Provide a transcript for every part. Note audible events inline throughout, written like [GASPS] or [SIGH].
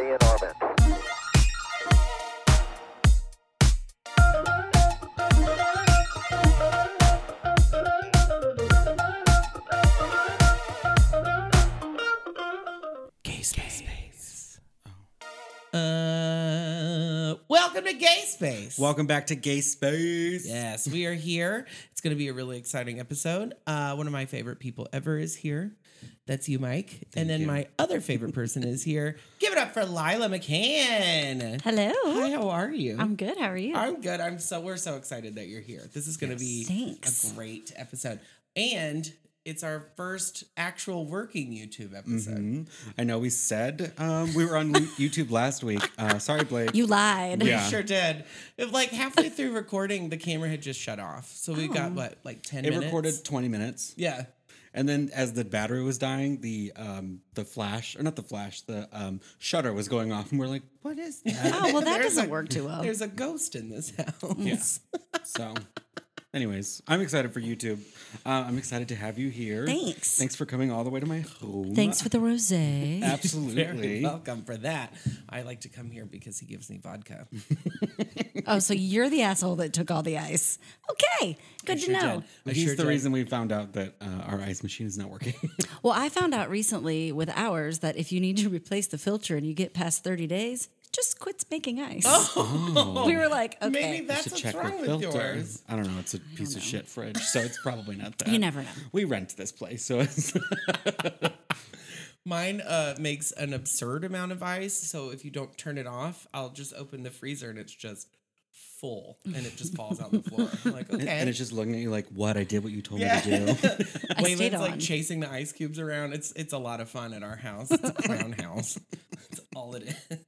be in orbit. Gay Space. Uh, welcome to Gay Space. Welcome back to Gay Space. Yes, we are here. It's going to be a really exciting episode. Uh, one of my favorite people ever is here. That's you, Mike. and then you. my other favorite person is here. [LAUGHS] Give it up for Lila McCann. Hello. Hi, how are you? I'm good. How are you? I'm good. I'm so we're so excited that you're here. This is going to be Thanks. a great episode, and it's our first actual working YouTube episode. Mhm. I know we said um, we were on [LAUGHS] YouTube last week. Uh, sorry, Blake. you lied. Yeah. We [LAUGHS] sure did. If like halfway through recording, the camera had just shut off. So we Oh. got what, like ten it minutes. recorded 20 minutes. Yeah. And then as the battery was dying, the um, the flash, or not the flash, the um, shutter was going off. And we're like, what is that? Oh well, that [LAUGHS] There's doesn't a- work too well. There's a ghost in this [LAUGHS] house. Yeah. [LAUGHS] so, anyways, I'm excited for YouTube. Uh, I'm excited to have you here. Thanks. Thanks for coming all the way to my home. Thanks for the rosé. [LAUGHS] Very Absolutely. welcome for that. I like to come here because he gives me vodka. oh, so you're the asshole that took all the ice. Okay, good to sure know. did. He's sure the did. reason we found out that uh, our ice machine is not working. Well, I found out recently with ours that if you need to replace the filter and you get past 30 days, just quits making ice. We were like, okay. Maybe that's what's check wrong the with yours. I don't know. It's a piece of shit fridge, so it's probably not that. You never know. We rent this place, so it's [LAUGHS] Mine uh, makes an absurd amount of ice. So if you don't turn it off, I'll just open the freezer and it's just full and it just falls out on the floor. I'm like, [LAUGHS] okay. and it's just looking at you like, "What? I did what you told Yeah. me to do." [LAUGHS] I Waylon's like on. chasing the ice cubes around. It's it's a lot of fun at our house. It's a clown house. That's all it is.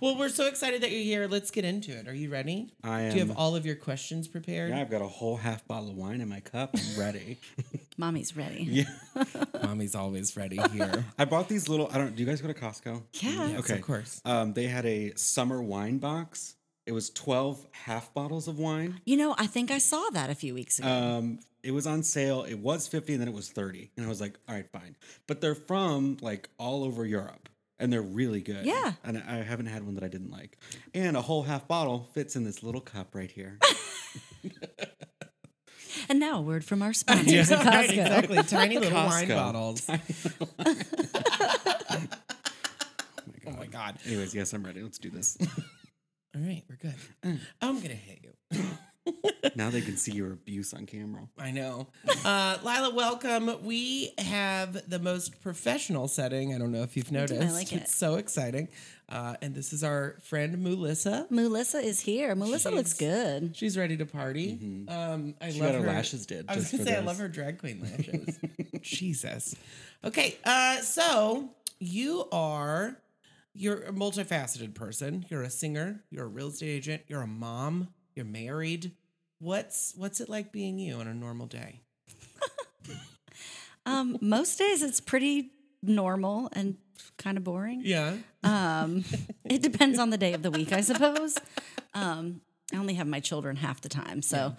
Well, we're so excited that you're here. Let's get into it. Are you ready? I Do you have all of your questions prepared? yeah, I've got a whole half bottle of wine in my cup. I'm ready. [LAUGHS] Mommy's ready. yeah, [LAUGHS] Mommy's always ready here. [LAUGHS] I bought these little. I don't. Do you guys go to Costco? Yeah. Yes, Okay. of course. Um, they had a summer wine box. It was twelve half bottles of wine. You know, I think I saw that a few weeks ago. Um, it was on sale. It was 50 and then it was 30. And I was like, all right, fine. But they're from like all over Europe and they're really good. Yeah. And I haven't had one that I didn't like. And a whole half bottle fits in this little cup right here. [LAUGHS] [LAUGHS] and now a word from our sponsors [LAUGHS] at Right, Costco. exactly. Tiny little wine Costco. bottles. oh my god. Anyways, yes, I'm ready. Let's do this. All right, we're good. Mm. I'm gonna hit you. Now they can see your abuse on camera. I know. Uh, Lila, welcome. We have the most professional setting. I don't know if you've do, I noticed. like it. It's so exciting. Uh, and this is our friend Melissa. Melissa is here. Melissa looks good. She's ready to party. Um, I She love got her her lashes did, I was just gonna for say I this. love her drag queen [LAUGHS] lashes. Jesus. Okay. Uh, so you are you're a multifaceted person. You're a singer. You're a real estate agent. You're a mom. You're married. What's what's it like being you on a normal day? [LAUGHS] Um, most days it's pretty normal and kind of boring. Yeah. Um, it depends on the day of the week, I suppose. Um, I only have my children half the time, so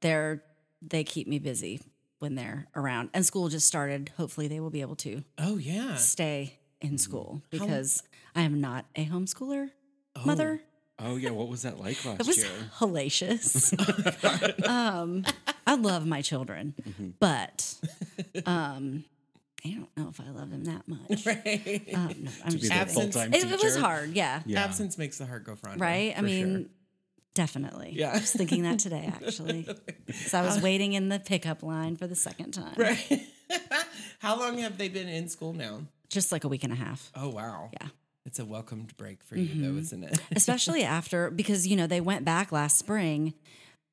they're they keep me busy when they're around. And school just started. Hopefully, they will be able to Oh yeah. stay in school because I am not a homeschooler mother. Oh, yeah. What was that like last It was year? hellacious. [LAUGHS] um, I love my children, Mm-hmm. but um, I don't know if I love them that much. Right. Um, no, I'm be just the full-time It, it was hard, yeah. Yeah. Absence makes the heart go fonder. Right? I mean, sure. definitely. Yeah. I was thinking that today, actually. [LAUGHS] So I was waiting in the pickup line for the second time. Right. [LAUGHS] How long have they been in school now? Just like a week and a half. Oh wow. Yeah. It's a welcomed break for you though, mm-hmm. isn't it? [LAUGHS] Especially after, because, you know, they went back last spring,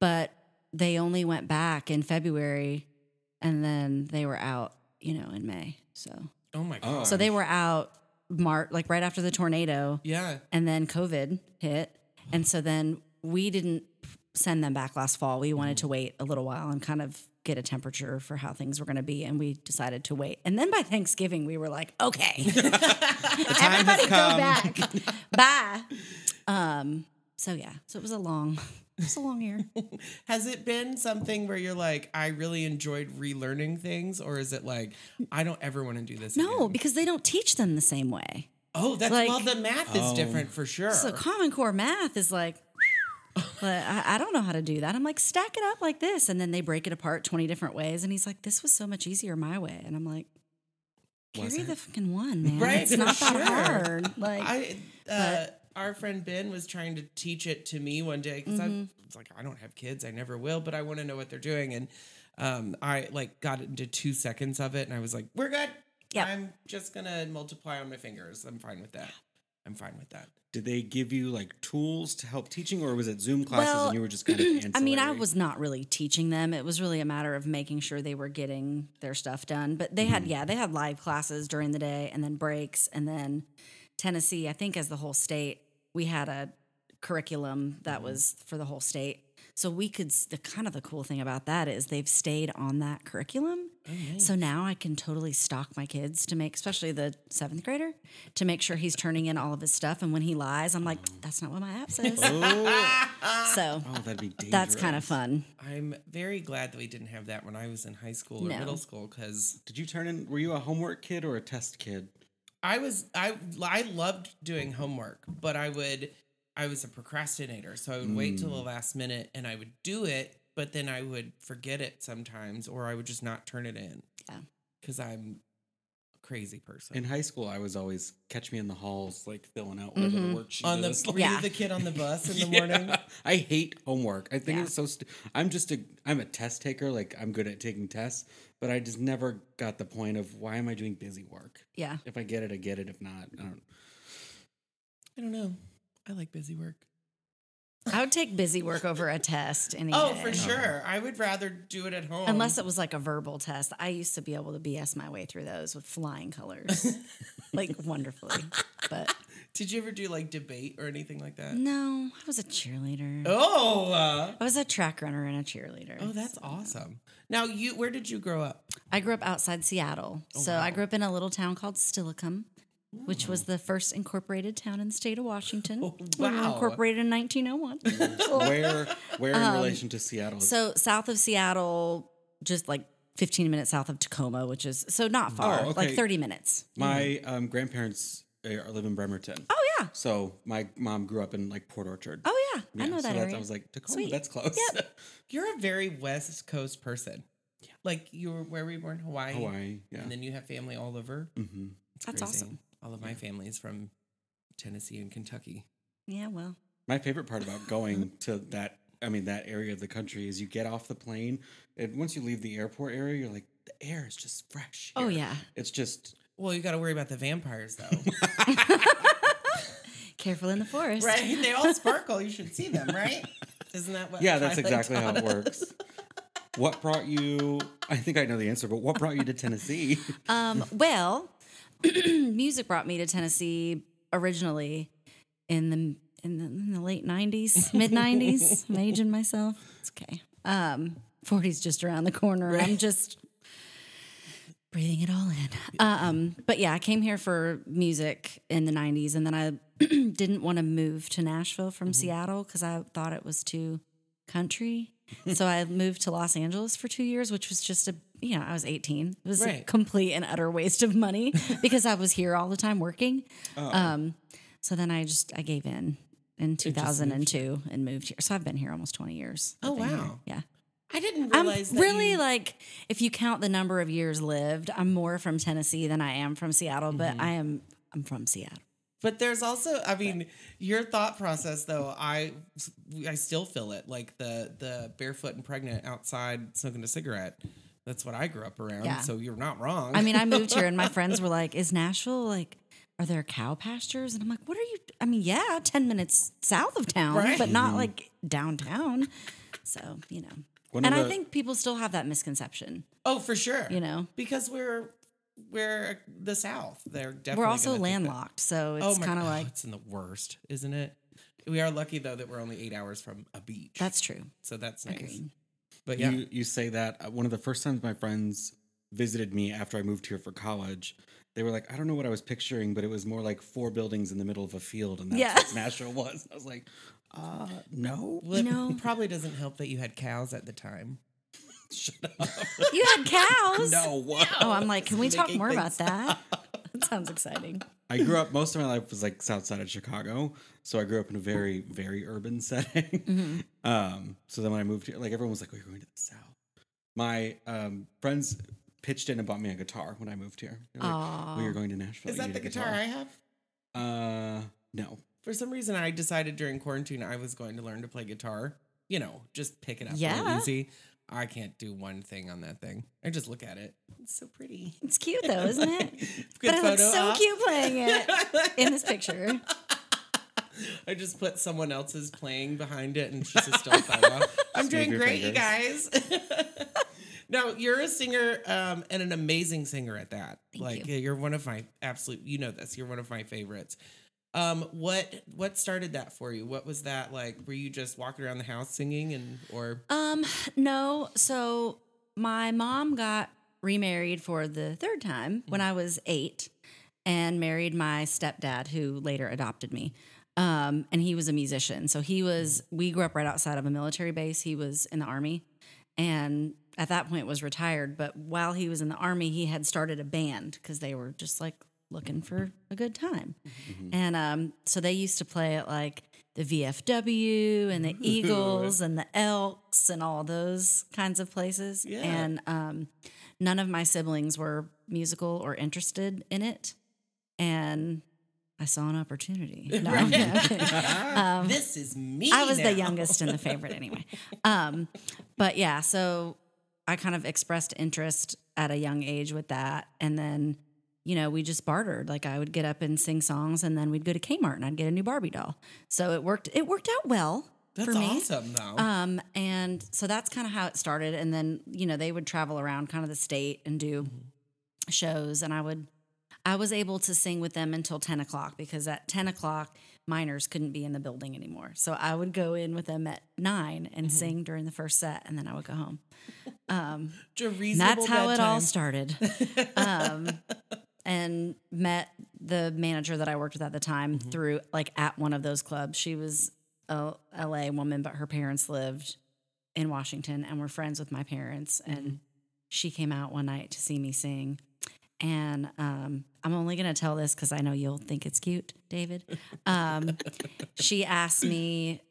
but they only went back in February and then they were out, you know, in May. So, Oh my Oh. god. so they were out March, like right after the tornado. Yeah. and then COVID hit. And so then we didn't send them back last fall. We wanted to wait a little while and kind of get a temperature for how things were going to be. And we decided to wait. And then by Thanksgiving, we were like, okay, [LAUGHS] time has everybody go come. back. [LAUGHS] Bye. Um, so yeah, so it was a long, it was a long year. [LAUGHS] Has it been something where you're like, I really enjoyed relearning things, or is it like, I don't ever want to do this? No, again? because they don't teach them the same way. Oh, that's Like- well. The math is Oh. different for sure. So Common Core math is like, but I, I don't know how to do that. I'm like, stack it up like this. And then they break it apart 20 different ways. And he's like, this was so much easier my way. And I'm like, carry the fucking one, man. Right, It's not that sure. hard. Like, I uh, our friend Ben was trying to teach it to me one day because Mm-hmm. I was like, I don't have kids, I never will, but I want to know what they're doing, and um, I like got into two seconds of it, and I was like, we're good. Yep. I'm just gonna multiply on my fingers. I'm fine with that. I'm fine with that. Did they give you like tools to help teaching, or was it Zoom classes Well, and you were just kind of? [CLEARS THROAT] I mean, I was not really teaching them. It was really a matter of making sure they were getting their stuff done. But they had, mm-hmm. yeah, they had live classes during the day and then breaks. And then Tennessee, I think, as the whole state, we had a curriculum that mm-hmm. was for the whole state. So we could, the kind of the cool thing about that is they've stayed on that curriculum. So now I can totally stalk my kids to make, especially the seventh grader, to make sure he's turning in all of his stuff. And when he lies, I'm like, that's not what my app says. Oh, [LAUGHS] So oh, that'd be dangerous. that's kind of fun. I'm very glad that we didn't have that when I was in high school or No. middle school because Did you turn in? Were you a homework kid or a test kid? I was I I loved doing homework, but I would I was a procrastinator, so I would wait till the last minute and I would do it, but then I would forget it sometimes, or I would just not turn it in. Yeah. because I'm a crazy person. In high school, I was always catch me in the halls, like filling out whatever mm-hmm. the worksheet on the is. were Yeah. you the kid on the bus in [LAUGHS] the Yeah. morning? I hate homework. I think Yeah. it's so. St- I'm just a. I'm a test taker. Like I'm good at taking tests, but I just never got the point of why am I doing busy work? Yeah. If I get it, I get it. If not, I don't. I don't know. I like busy work. I would take busy work over a test any Oh, day. for sure. I would rather do it at home. Unless it was like a verbal test. I used to be able to BS my way through those with flying colors. [LAUGHS] like wonderfully. But Did you ever do like debate or anything like that? no, I was a cheerleader. Oh, uh, I was a track runner and a cheerleader. oh, that's awesome. Now, you where did you grow up? I grew up outside Seattle. Oh, so I grew up in a little town called Steilacoom, which was the first incorporated town in the state of Washington. We [LAUGHS] were Oh, wow. incorporated in 1901. Where, where in [LAUGHS] relation to Seattle? Um, So south of Seattle, just like 15 minutes south of Tacoma, which is so not far, Oh, like 30 minutes. My um, grandparents uh, live in Bremerton. Oh yeah, So my mom grew up in like Port Orchard. oh yeah, I know so that that's- area. I was like, Tacoma, Sweet. that's close. Yep. [LAUGHS] You're a very West Coast person. Yeah. Like you were where were you born? Hawaii. Hawaii, yeah. And then you have family all over. hmm That's crazy. awesome. All of my family is from Tennessee and Kentucky. yeah, well, My favorite part about going to that, I mean, that area of the country is you get off the plane, and once you leave the airport area, you're like, the air is just fresh. oh yeah. It's just, Well, you got to worry about the vampires though. [LAUGHS] [LAUGHS] Careful in the forest. right? They all sparkle. You should see them, right? Isn't that what yeah, that's exactly how it works. What brought you? I think I know the answer, but what brought you to Tennessee? [LAUGHS] Um, well, [CLEARS THROAT] music brought me to Tennessee originally in the in the, in the late '90s, [LAUGHS] mid '90s. I'm aging myself. It's okay. Um, 40's just around the corner. I'm just breathing it all in. Um, but yeah, I came here for music in the '90s, and then I [CLEARS THROAT] didn't want to move to Nashville from Seattle because I thought it was too country. So I moved to Los Angeles for two years, which was just a you know I was 18. It was a complete and utter waste of money [LAUGHS] because I was here all the time working. Um, so then I just I gave in in 2002 and moved here. So I've been here almost 20 years. Oh, I've here. wow. Yeah. I didn't realize. I'm that really you- like if you count the number of years lived, I'm more from Tennessee than I am from Seattle, Mm-hmm. but I am I'm from Seattle. But there's also, I mean, your thought process though. I I still feel it, like the the barefoot and pregnant outside smoking a cigarette. That's what I grew up around. Yeah. So you're not wrong. I mean, I moved here and my [LAUGHS] friends were like, "Is Nashville like are there cow pastures?" And I'm like, "What are you I mean, yeah, 10 minutes south of town, Right. but not mm-hmm. like downtown." So, you know. One and of I the- think people still have that misconception, oh, for sure. you know. because we're we're the South. They're definitely. We're also gonna think that- landlocked, so Oh it's my kind of God, like it's in the worst, isn't it? We are lucky though that we're only eight hours from a beach. that's true. so that's nice. Agreed. But yeah, You you say that uh, one of the first times my friends visited me after I moved here for college, they were like, I don't know what I was picturing, but it was more like four buildings in the middle of a field, and that's Yeah. what Nashville [LAUGHS] was. I was like, uh, no. well, it No. probably doesn't help that you had cows at the time. [LAUGHS] Shut up. You had cows. no, what? Oh, I'm like, can we talk more about things that? [LAUGHS] that sounds exciting. I grew up. Most of my life was like south side of Chicago, so I grew up in a very, very urban [LAUGHS] setting. Um, so then when I moved here, like everyone was like, "Oh, you're going to the south." My um, friends pitched in and bought me a guitar when I moved here. They're like, "Oh, you're going to Nashville. Is you that the a guitar I have? Uh, no. For some reason, I decided during quarantine I was going to learn to play guitar. You know, just pick it up real Yeah. easy. I can't do one thing on that thing. I just look at it. It's so pretty. It's cute though, isn't it? [LAUGHS] Good but it looks photo so op. cute playing it [LAUGHS] in this picture. I just put someone else's playing behind it and she's just a still photo. I'm doing your great, you guys. [LAUGHS] no, you're a singer um, and an amazing singer at that. Thank like you. you're one of my absolute. You know this. You're one of my favorites. Um, what what started that for you? What was that like? Were you just walking around the house singing and or Um, no. So my mom got remarried for the third time when I was eight and married my stepdad who later adopted me. Um, and he was a musician. So he was, we grew up right outside of a military base. He was in the army and at that point was retired. But while he was in the army, he had started a band because they were just like looking for a good time. And um, so they used to play at like the VFW and the [LAUGHS] Eagles and the Elks and all those kinds of places. Yeah. And um, none of my siblings were musical or interested in it. And I saw an opportunity. [LAUGHS] No, I'm kidding. [LAUGHS] this is me? Um, I was the youngest and the favorite anyway. Um, but yeah, so I kind of expressed interest at a young age with that. And then, you know, we just bartered. Like I would get up and sing songs and then we'd go to Kmart and I'd get a new Barbie doll. So it worked it worked out well That's for me. awesome though. Um, and so that's kind of how it started. And then, you know, they would travel around kind of the state and do Mm-hmm. shows. And I would, I was able to sing with them until 10 o'clock because at 10 o'clock, minors couldn't be in the building anymore. So I would go in with them at nine and Mm-hmm. sing during the first set. And then I would go home. [LAUGHS] It's a And reasonable that's how it all started. [LAUGHS] um, and met the manager that I worked with at the time Mm-hmm. through like at one of those clubs. She was a LA woman, but her parents lived in Washington and were friends with my parents. Mm-hmm. And she came out one night to see me sing. And um, I'm only going to tell this because I know you'll think it's cute, David. Um, [LAUGHS] she asked me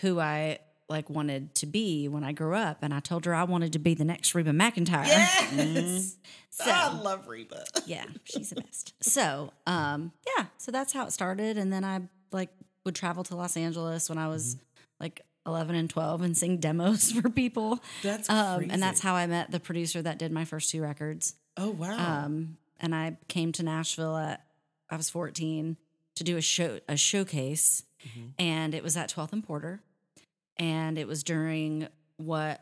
who I like wanted to be when I grew up, and I told her I wanted to be the next Reba McEntire. Yes. So I love Reba. yeah, she's the best. So, um, yeah, so that's how it started, and then I like would travel to Los Angeles when I was like 11 and 12 and sing demos [LAUGHS] for people. That's um, and that's how I met the producer that did my first two records. Oh wow. Um, and I came to Nashville at I was 14 to do a show a showcase, and it was at 12th and Porter, and it was during what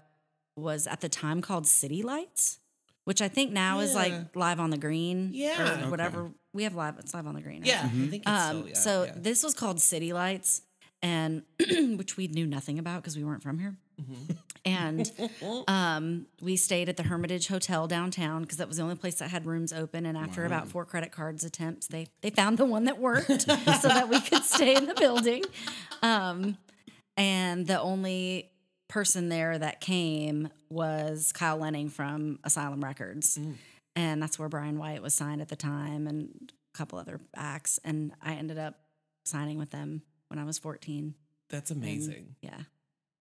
was at the time called City Lights, which I think now is like live on the green, Yeah. or whatever. We have live. It's live on the green. right? yeah, I think it's Um, still, yeah, so yeah. this was called City Lights, and [CLEARS THROAT] which we knew nothing about because we weren't from here. Mm-hmm. And [LAUGHS] um, we stayed at the Hermitage Hotel downtown because that was the only place that had rooms open. And after about four credit cards attempts, they they found the one that worked [LAUGHS] so that we could stay in the building. Um, and the only person there that came was Kyle Lehning from Asylum Records. Mm. And that's where Bryan White was signed at the time and a couple other acts. And I ended up signing with them when I was 14. That's And, amazing. yeah.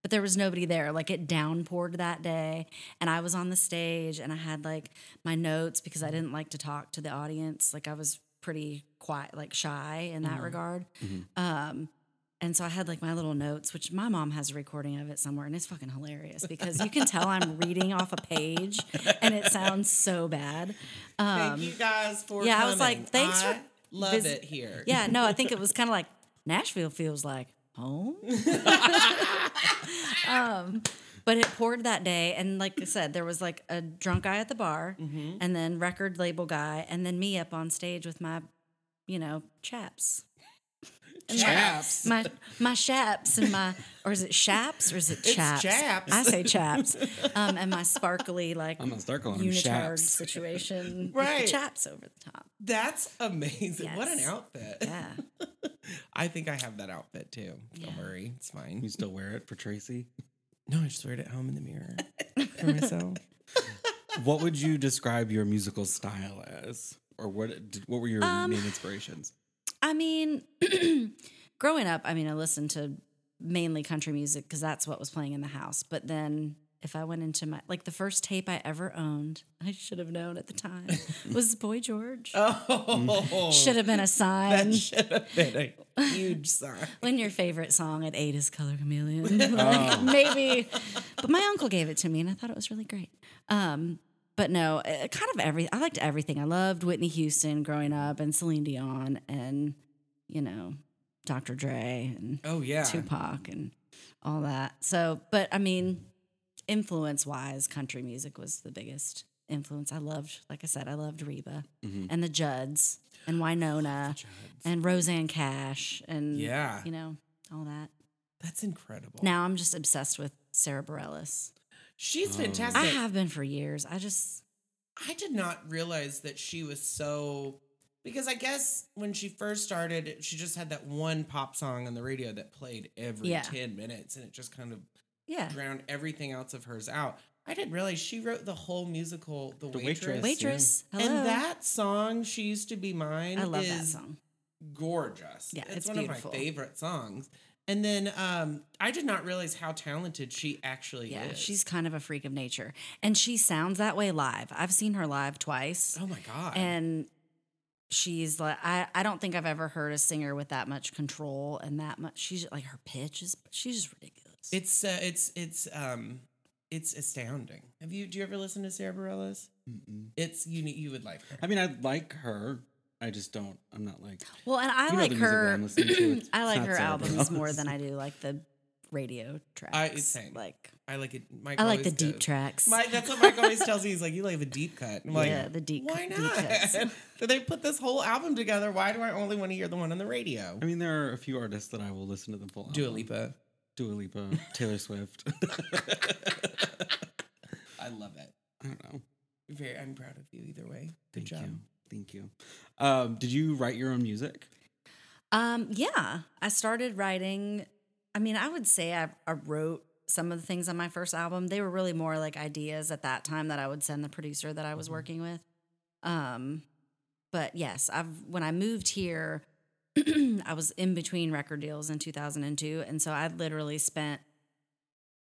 But there was nobody there. Like it downpoured that day. And I was on the stage and I had like my notes because I mm-hmm. didn't like to talk to the audience. Like I was pretty quiet, like shy in that mm-hmm. regard. Mm-hmm. Um, and so I had like my little notes, which my mom has a recording of it somewhere, and it's fucking hilarious because you can tell I'm [LAUGHS] reading off a page and it sounds so bad. Thank you guys for Um, yeah, I was like, thanks for I love vis- it here. Yeah, no, I think it was [LAUGHS] kind of like Nashville feels like home. [LAUGHS] um, but it poured that day, and like I said, there was like a drunk guy at the bar, Mm-hmm. and then record label guy, and then me up on stage with my, you know, chaps. And my- Chaps. My my chaps and my or is it chaps or is it It's chaps? chaps. I say chaps. Um, and my sparkly like I'm gonna start calling unitard chaps. situation with Right. the chaps over the top. That's amazing. What an outfit. Yeah. [LAUGHS] I think I have that outfit too. Don't worry. It's fine. You still wear it for Tracy? No, I just wear it at home in the mirror [LAUGHS] for myself. What would you describe your musical style as? or what? Did, what were your Um, main inspirations? I mean, [CLEARS THROAT] growing up, I mean, I listened to mainly country music because that's what was playing in the house. But then if I went into my, like the first tape I ever owned, [LAUGHS] I should have known at the time, [LAUGHS] was Boy George. Oh, [LAUGHS] Should have been a sign. that should have been a huge sign. when your favorite song at eight is Karma Chameleon. Like, Maybe. But my uncle gave it to me and I thought it was really great. Um, but no, uh, kind of every I liked everything. I loved Whitney Houston growing up and Celine Dion and, you know, Dr. Dre and Oh yeah, Tupac and all that. So, but I mean, influence wise, country music was the biggest influence. I loved, like I said, I loved Reba Mm-hmm. and the Judds and Wynonna and Rosanne Cash and Yeah. you know all that. that's incredible. Now I'm just obsessed with Sara Bareilles. She's Oh. fantastic. I have been for years. I just I did not realize that she was so because I guess when she first started, she just had that one pop song on the radio that played every Yeah. 10 minutes and it just kind of yeah. drowned everything else of hers out. I didn't realize she wrote the whole musical The, The Waitress. Waitress. Waitress. Hello. And that song, She Used to Be Mine, I love is that song. gorgeous. Yeah, it's, it's one beautiful. of my favorite songs. And then um, I did not realize how talented she actually Yeah, is. she's kind of a freak of nature. And she sounds that way live. I've seen her live twice. oh my god. and she's like I, I don't think I've ever heard a singer with that much control and that much she's like her pitch is she's just ridiculous. It's uh, it's it's um it's astounding. Have you do you ever listen to Sara Bareilles? Mm-mm. It's you you would like her. I mean, I like her. I just don't. I'm not like. well, and I like the her I'm listening to, it's- [CLEARS THROAT] I it's like her albums more than I do like the radio tracks. I- same. Like I like it. Mike I like the always deep goes- tracks. Mike, that's what Mike always tells me. He's like, you like a deep cut. I'm like, Yeah, the deep- Why deep not? cuts. [LAUGHS] they put this whole album together. Why do I only want to hear the one on the radio? I mean, there are a few artists that I will listen to the full. Dua album. Lipa. Dua Lipa, Taylor Swift. [LAUGHS] [LAUGHS] I love it. I don't know. Very. I'm proud of you either way. Good Thank job. you. Thank you. Um, did you write your own music? Um, yeah, I started writing. I mean, I would say I, I wrote some of the things on my first album. They were really more like ideas at that time that I would send the producer that I was working with. Um, but yes, I've when I moved here, [CLEARS THROAT] I was in between record deals in 2002, and so I literally spent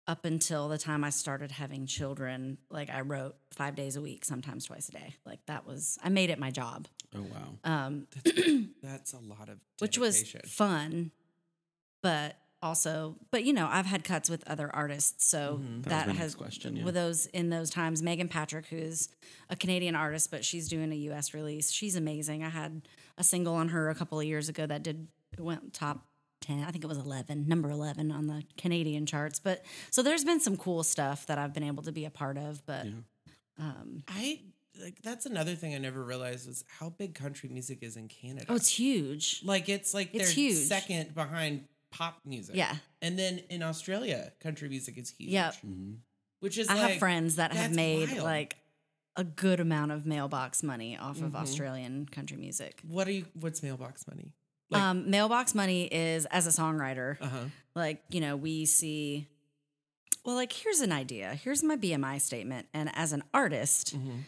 up until the time I started having children, like I wrote five days a week, sometimes twice a day. Like that was I made it my job. Oh wow. Um, That's a [CLEARS THROAT] lot of dedication. which was fun, but also, but you know, I've had cuts with other artists, so Mhm. That that, has next question, yeah. with those in those times. Meghan Patrick, who's a Canadian artist, but she's doing a U.S. release. She's amazing. I had a single on her a couple of years ago that did went top. 10 i think it was 11 number 11 on the canadian charts but so there's been some cool stuff that i've been able to be a part of but Yeah. um I like that's another thing I never realized was how big country music is in Canada. oh it's huge like it's like It's they're huge. second behind pop music. yeah And then in Australia, country music is huge. Yep. hmm Which is I like have friends that have made wild. like a good amount of mailbox money off of Mhm. Australian country music. what are you what's mailbox money? Like um, mailbox money is as a songwriter, uh-huh. like, you know, we see, well, like, here's an idea. Here's my BMI statement. And as an artist, Mhm.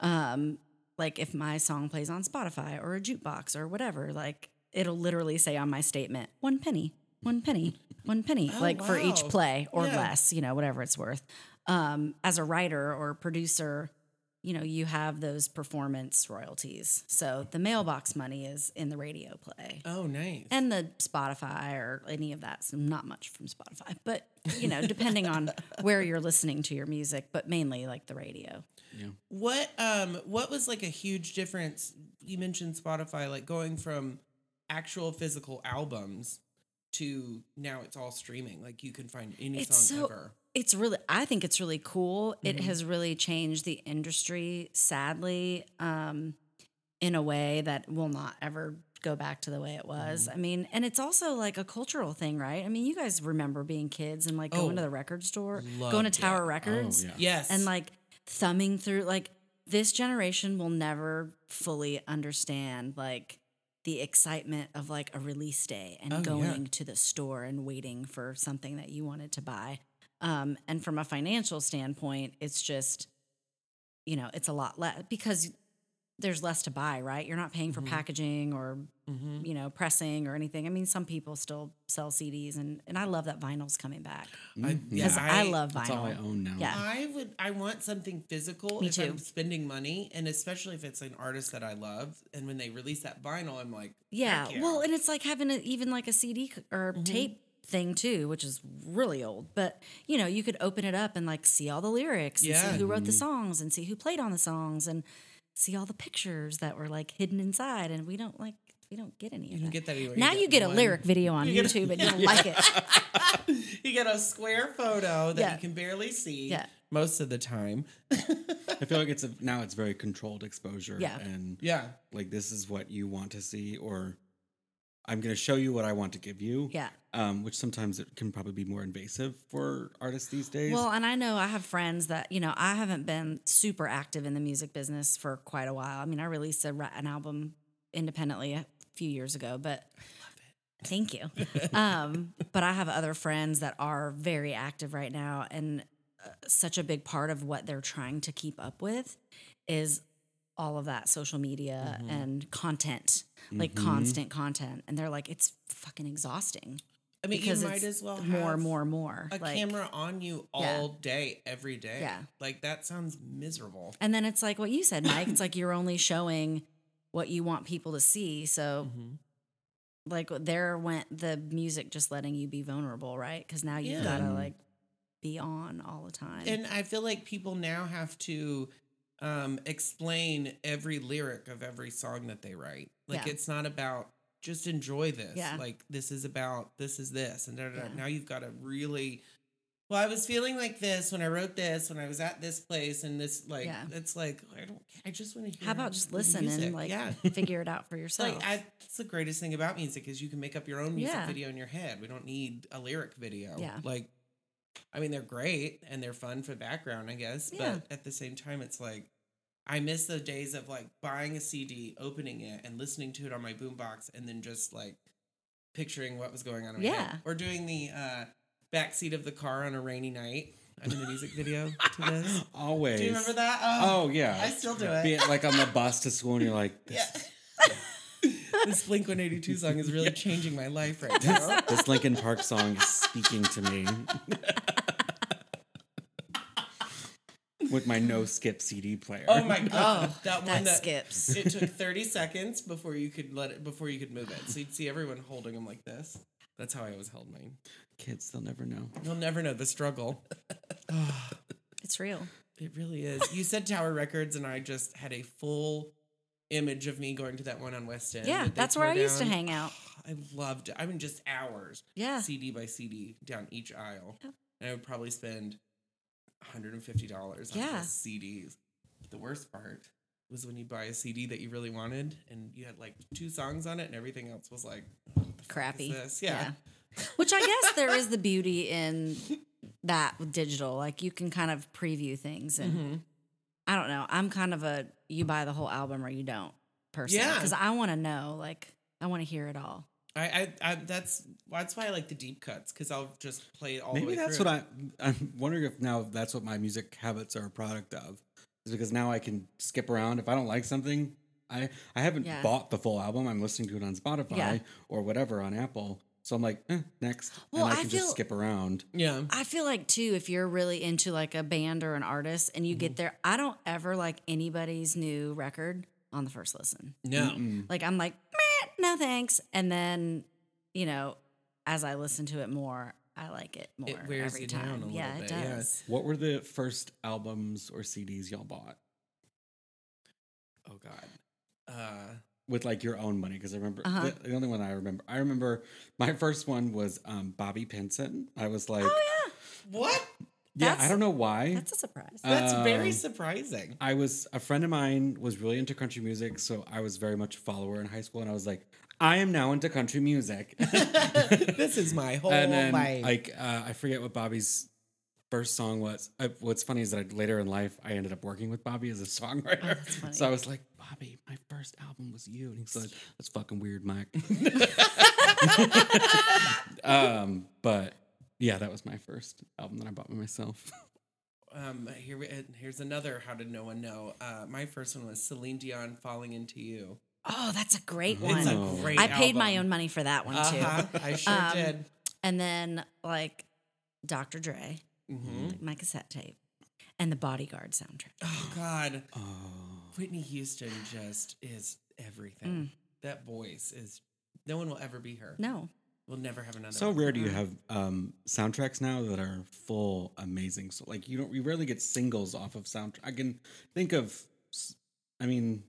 um, like, if my song plays on Spotify or a jukebox or whatever, like, it'll literally say on my statement, one penny, one penny, one penny, [LAUGHS] Oh, like for each play or Yeah. less, you know, whatever it's worth. Um, as a writer or producer, you know, you have those performance royalties. So the mailbox money is in the radio play. Oh, nice. And the Spotify or any of that. So not much from Spotify, but you know, depending on [LAUGHS] where you're listening to your music, but mainly like the radio. Yeah. What um what was like a huge difference? You mentioned Spotify, like going from actual physical albums to now it's all streaming. Like you can find any It's song so- ever. It's really, I think it's really cool. It Mhm. has really changed the industry, sadly, um, in a way that will not ever go back to the way it was. Mm-hmm. I mean, and it's also like a cultural thing, right? I mean, you guys remember being kids and like going Oh, to the record store, going to Tower it. Records. Oh yeah. Yes. and like thumbing through like this generation will never fully understand like the excitement of like a release day and Oh, yeah. going to the store and waiting for something that you wanted to buy um, and from a financial standpoint it's just you know it's a lot less because there's less to buy, right? You're not paying for packaging or Mm-hmm. you know pressing or anything. I mean, some people still sell CDs, and and I love that vinyl's coming back I, because yeah, I, love vinyl. That's all I own now. Yeah. I would. I want something physical Me if too. I'm spending money, and especially if it's an artist that I love. And when they release that vinyl, I'm like, Yeah. yeah. Well, and it's like having a, even like a CD c- or tape thing too, which is really old. But you know, you could open it up and like see all the lyrics and Yeah. see who wrote the mm-hmm. songs and see who played on the songs and see all the pictures that were like hidden inside. And we don't like we don't get any you of don't that. get that anywhere. now you get a lyric video [LAUGHS] on you get a- YouTube and you [LAUGHS] don't like it. [LAUGHS] you get a square photo that Yeah. you can barely see. Yeah. Most of the time. I feel like it's a, now it's very controlled exposure. Yeah. And Yeah. like this is what you want to see, or I'm going to show you what I want to give you. Yeah. Um, which sometimes it can probably be more invasive for artists these days. Well, and I know I have friends that you know I haven't been super active in the music business for quite a while. I mean, I released a, an album independently a few years ago, but thank you. [LAUGHS] um, but I have other friends that are very active right now, and uh, such a big part of what they're trying to keep up with is all of that social media mm-hmm. and content, like mm-hmm. constant content, and they're like, it's fucking exhausting I mean, because you might it's as well more, have more, more. a like, camera on you Yeah. all day, every day. Yeah. Like that sounds miserable. And then it's like what you said, Mike. It's like you're only showing what you want people to see. So, Mm-hmm. like, there went the music just letting you be vulnerable, right? Because now you've Yeah. got to mm-hmm. like be on all the time. And I feel like people now have to um, explain every lyric of every song that they write. Like Yeah. it's not about just enjoy this. Yeah. Like this is about this is this and da, da, da. Yeah. now you've got to really. Well, I was feeling like this when I wrote this, when I was at this place, and this like Yeah. it's like I don't. I just want to hear. How about just listen music. and like yeah. [LAUGHS] figure it out for yourself? like I, that's the greatest thing about music is you can make up your own music video in your head. We don't need a lyric video. Yeah. Like, I mean, they're great and they're fun for background, I guess. Yeah. But at the same time, it's like I miss the days of like buying a CD, opening it, and listening to it on my boombox, and then just like picturing what was going on. In my head. Yeah. Or doing the uh, back seat of the car on a rainy night. I'm in the music video to this. [LAUGHS] Always. Do you remember that? Oh yeah. I still do it. Be it like on the bus to school, and you're like, [LAUGHS] this, Yeah. This Blink 182 song is really changing my life right now. this Linkin Park song is speaking to me. With my no skip CD player. Oh my god, [LAUGHS] Oh, that one that that skips. It took 30 seconds before you could let it before you could move it. So you'd see everyone holding them like this. That's how I always held mine. Kids, they'll never know. You'll never know the struggle. it's real. It really is. You said Tower Records, and I just had a full image of me going to that one on West End. Yeah, that that's where I used to hang out. [SIGHS] I loved it. I mean, just hours. Yeah. CD by CD down each aisle. And I would probably spend $150 on Yeah. just CDs. The worst part was when you buy a CD that you really wanted and you had like two songs on it and everything else was like what the fuck is Crappy. this? Yeah. [LAUGHS] Which I guess there is the [LAUGHS] beauty in that with digital. Like you can kind of preview things and Mhm. I don't know. I'm kind of a you buy the whole album or you don't personally. Yeah. Because I want to know. Like I want to hear it all. I, I, I that's that's why I like the deep cuts because I'll just play it all the Maybe way that's through. what I. I'm wondering if now that's what my music habits are a product of, is because now I can skip around if I don't like something. I I haven't Yeah. bought the full album. I'm listening to it on Spotify Yeah. or whatever on Apple. So I'm like, eh, next, Well, and I I can feel- just skip around. Yeah. I feel like too, if you're really into like a band or an artist and you Mm-hmm. get there, I don't ever like anybody's new record on the first listen. No. Like I'm like, Meh, no thanks. And then, you know, as I listen to it more, I like it more It wears every you time. down a little yeah, bit, it yeah. does. What were the first albums or CDs y'all bought Oh God. Uh, with like your own money? Because I remember Uh-huh. the, the only one I remember. I remember my first one was um, Bobby Pinson. I was like, Oh what? yeah, I don't know why. that's a surprise. That's very Um, surprising. I was a friend of mine was really into country music, so I was very much a follower in high school, and I was like, I am now into country music. [LAUGHS] this is my whole [LAUGHS] and then, life. like, uh, I forget what Bobby's first song was. Uh, what's funny is that I, later in life, I ended up working with Bobby as a songwriter. Oh, [LAUGHS] so I was like, Bobby, my first album was you, and he's like, that's fucking weird, Mike. [LAUGHS] um, but yeah, that was my first album that I bought by myself. [LAUGHS] Um, here, we- here's another. How did no one know? Uh, my first one was Celine Dion, "Falling into You." Oh, that's a great It's one. a great. I paid my own money for that one too. Uh-huh, I sure Um, did. And then like Dr. Dre, hmm my cassette tape, and the Bodyguard soundtrack. Oh God, Oh. Whitney Houston just is everything. Mm. That voice is. No one will ever be her. No. We'll never have another. So one. rare do you have um, soundtracks now that are full amazing. So like you don't you rarely get singles off of soundtrack. I can think of, I mean,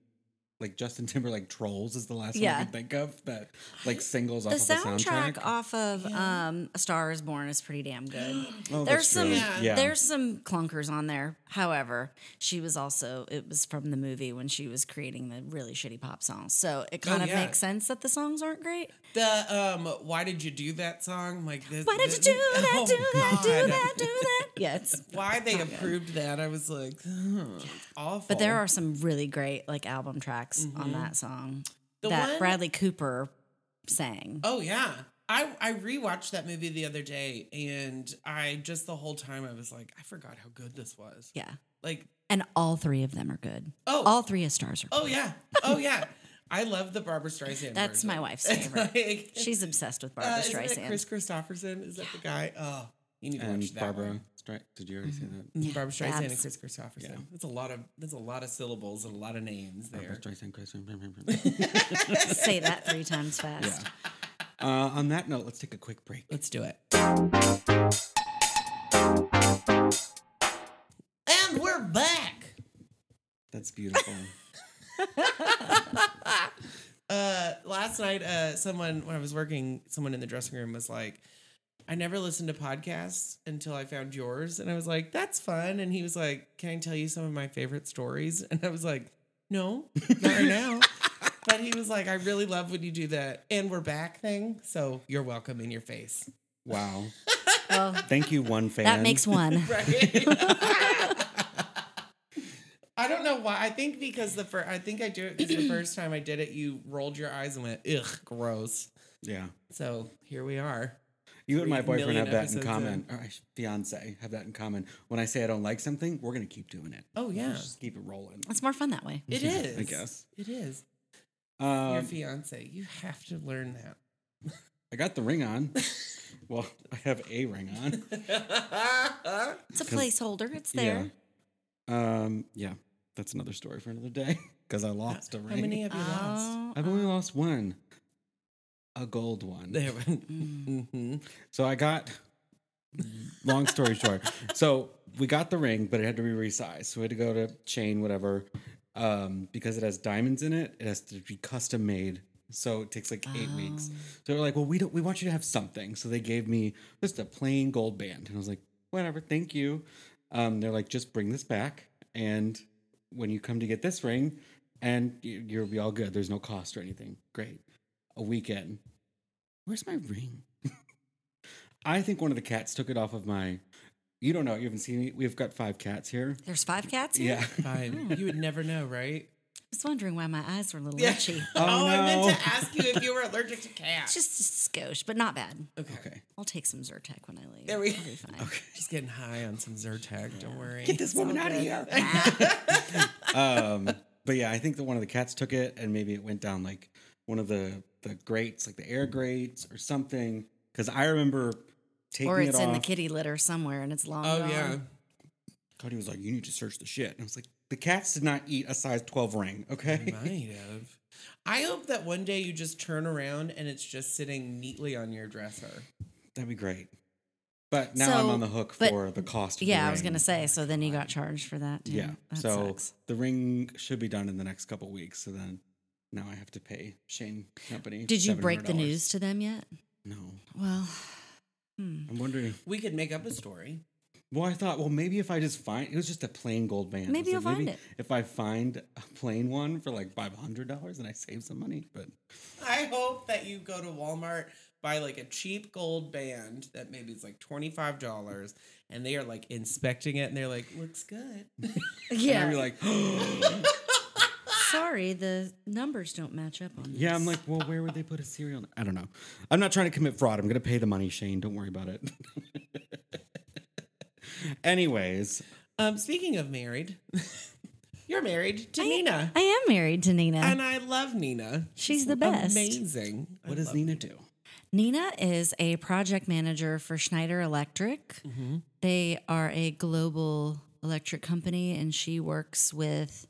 like Justin Timberlake "Trolls" is the last one I can think of that like singles off The of a soundtrack soundtrack. off of um, A Star Is Born is pretty damn good. [GASPS] Oh, there's that's some true. Yeah. yeah. there's some clunkers on there. However, she was also it was from the movie when she was creating the really shitty pop songs. So it kind of yeah. makes sense that the songs aren't great. The um, why did you do that song? Like this. Why did you this- do that? [LAUGHS] Oh, do that? Do that? Do that? [LAUGHS] Yeah, it's Why they approved that? I was like, "Ugh, it's awful. But there are some really great like album tracks on that song Mm-hmm. The that one- Bradley Cooper sang. Oh yeah. I, I rewatched that movie the other day and I just the whole time I was like, I forgot how good this was. Yeah. Like, And all three of them are good. Oh. all three of stars are good. oh yeah. Oh yeah. I love the Barbra Streisand. That's version. my wife's favorite. [LAUGHS] like- She's obsessed with uh, Barbra it Streisand. Kris Kristofferson? Is that the guy? Oh, you need to watch and that Barbra. one. Stri- Did you already say that? Mhm, Barbra Streisand and Babs. Kris Kristofferson. That's a lot of that's a lot of syllables and a lot of names Barbra there. Streisand, Chris- [LAUGHS] Say that three times fast. yeah. Uh, on that note, let's take a quick break. Let's do it. And we're back. That's beautiful. [LAUGHS] Uh, last night, uh, someone when I was working, someone in the dressing room was like, "I never listened to podcasts until I found yours," and I was like, "That's fun." And he was like, "Can I tell you some of my favorite stories?" [LAUGHS] And I was like, "No, not right now." [LAUGHS] But he was like, "I really love when you do that, and we're back thing." So you're welcome in your face, wow. [LAUGHS] Well, Thank you, one fan. that makes one. right? I don't know why. I think because the first, I think I do it because the first time I did it, you rolled your eyes and went, "Ugh, gross." Yeah. So here we are. You and my boyfriend have that in episodes common. Or I fiance have that in common. When I say I don't like something, we're gonna keep doing it. Oh yeah, Just keep it rolling. It's more fun that way. It is. I guess. it is. Your Um, fiance, you have to learn that. I got the ring on. [LAUGHS] well, I have a ring on. [LAUGHS] It's a placeholder. It's there. Yeah. Um. Yeah. That's another story for another day. Because I lost a ring. How many have you lost? Oh, I've only lost one. A gold one. There. [LAUGHS] Mhm. So I got. Long story short, so we got the ring, but it had to be resized. So we had to go to chain whatever, um, because it has diamonds in it. It has to be custom made. So it takes like eight weeks. So they're like, "Well, we don't. We want you to have something." So they gave me just a plain gold band, and I was like, "Whatever, thank you." Um, they're like, "Just bring this back, and when you come to get this ring, and you- you'll be all good. There's no cost or anything. Great." A weekend. Where's my ring? [LAUGHS] I think one of the cats took it off of my. You don't know. You haven't seen me. We've got five cats here. There's five cats here? Yeah. [LAUGHS] Fine. You would never know, right? I was wondering why my eyes were a little Yeah. itchy. Oh, [LAUGHS] Oh, I meant to ask you if you were allergic to cats. Just a skosh, but not bad. okay. Okay. I'll take some Zyrtec when I leave. There we- I'll be fine. Just getting high on some Zyrtec. Don't worry. Get this woman all out of here. um, but yeah, I think that one of the cats took it, and maybe it went down like one of the the grates, like the air grates or something. Because I remember taking Or it it's in the kitty litter somewhere and it's long Oh gone. yeah. Cody was like, "You need to search the shit." And I was like, "The cats did not eat a size twelve ring, [LAUGHS] okay?" Might have. I hope that one day you just turn around and it's just sitting neatly on your dresser. That'd be great. But now I'm on the hook but- for the cost. Of Yeah, the I was gonna say. So then you got charged for that. Too. Yeah. that so sucks. the ring should be done in the next couple weeks. So then now I have to pay Shane Company. Did you break the news to them yet? No. Well, hmm. I'm wondering. We could make up a story. Well, I thought, well, maybe if I just find it was just a plain gold band. Maybe you'll like, find it. If I find a plain one for like five hundred dollars, and I save some money. But I hope that you go to Walmart, buy like a cheap gold band that maybe is like $25, and they are like inspecting it and they're like, looks good. [LAUGHS] yeah, yeah. I'd be like, [GASPS] [LAUGHS] Sorry, the numbers don't match up on this. yeah. I'm like, well, where would they put a serial? I don't know. I'm not trying to commit fraud. I'm gonna pay the money, Shane. Don't worry about it. [LAUGHS] Anyways, Um, speaking of married, [LAUGHS] you're married to Nina. I am married to Nina. and I love Nina. She's the best. Amazing. I What does love Nina do? Nina is a project manager for Schneider Electric. Mm-hmm. They are a global electric company, and she works with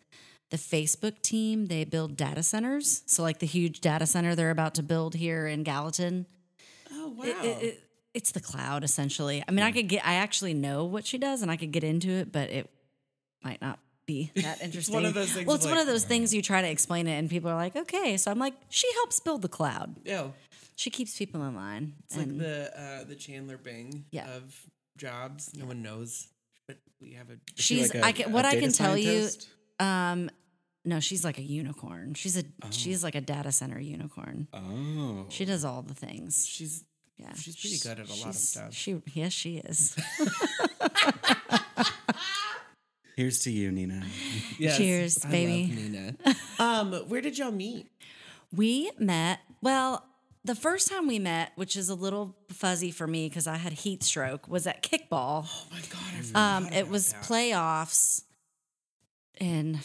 the Facebook team. They build data centers. So, like the huge data center they're about to build here in Gallatin. Oh wow. It- it- it- it's the cloud, essentially. I mean, I could get, I actually know what she does, and I could get into it, but it might not be [LAUGHS] that interesting. one of those things Well, it's one of those things you try to explain it, and people are like, okay. So I'm like, she helps build the cloud. yeah. She keeps people in line. It's like the uh, the Chandler Bing Yeah. of jobs. No one knows, but we have a. Is she She's like a- I can what I can tell you? Um no, she's like a unicorn. She's a she's like a data center unicorn. Oh. She does all the things. She's Yeah. she's pretty good at a lot of stuff. She yes, she is. [LAUGHS] Here's to you, Nina. Yes, Cheers, I baby. love Nina. [LAUGHS] um, where did y'all meet? we met well, the first time we met, which is a little fuzzy for me because I had heat stroke, was at kickball. Oh my god, I forgot Um, it was that. playoffs and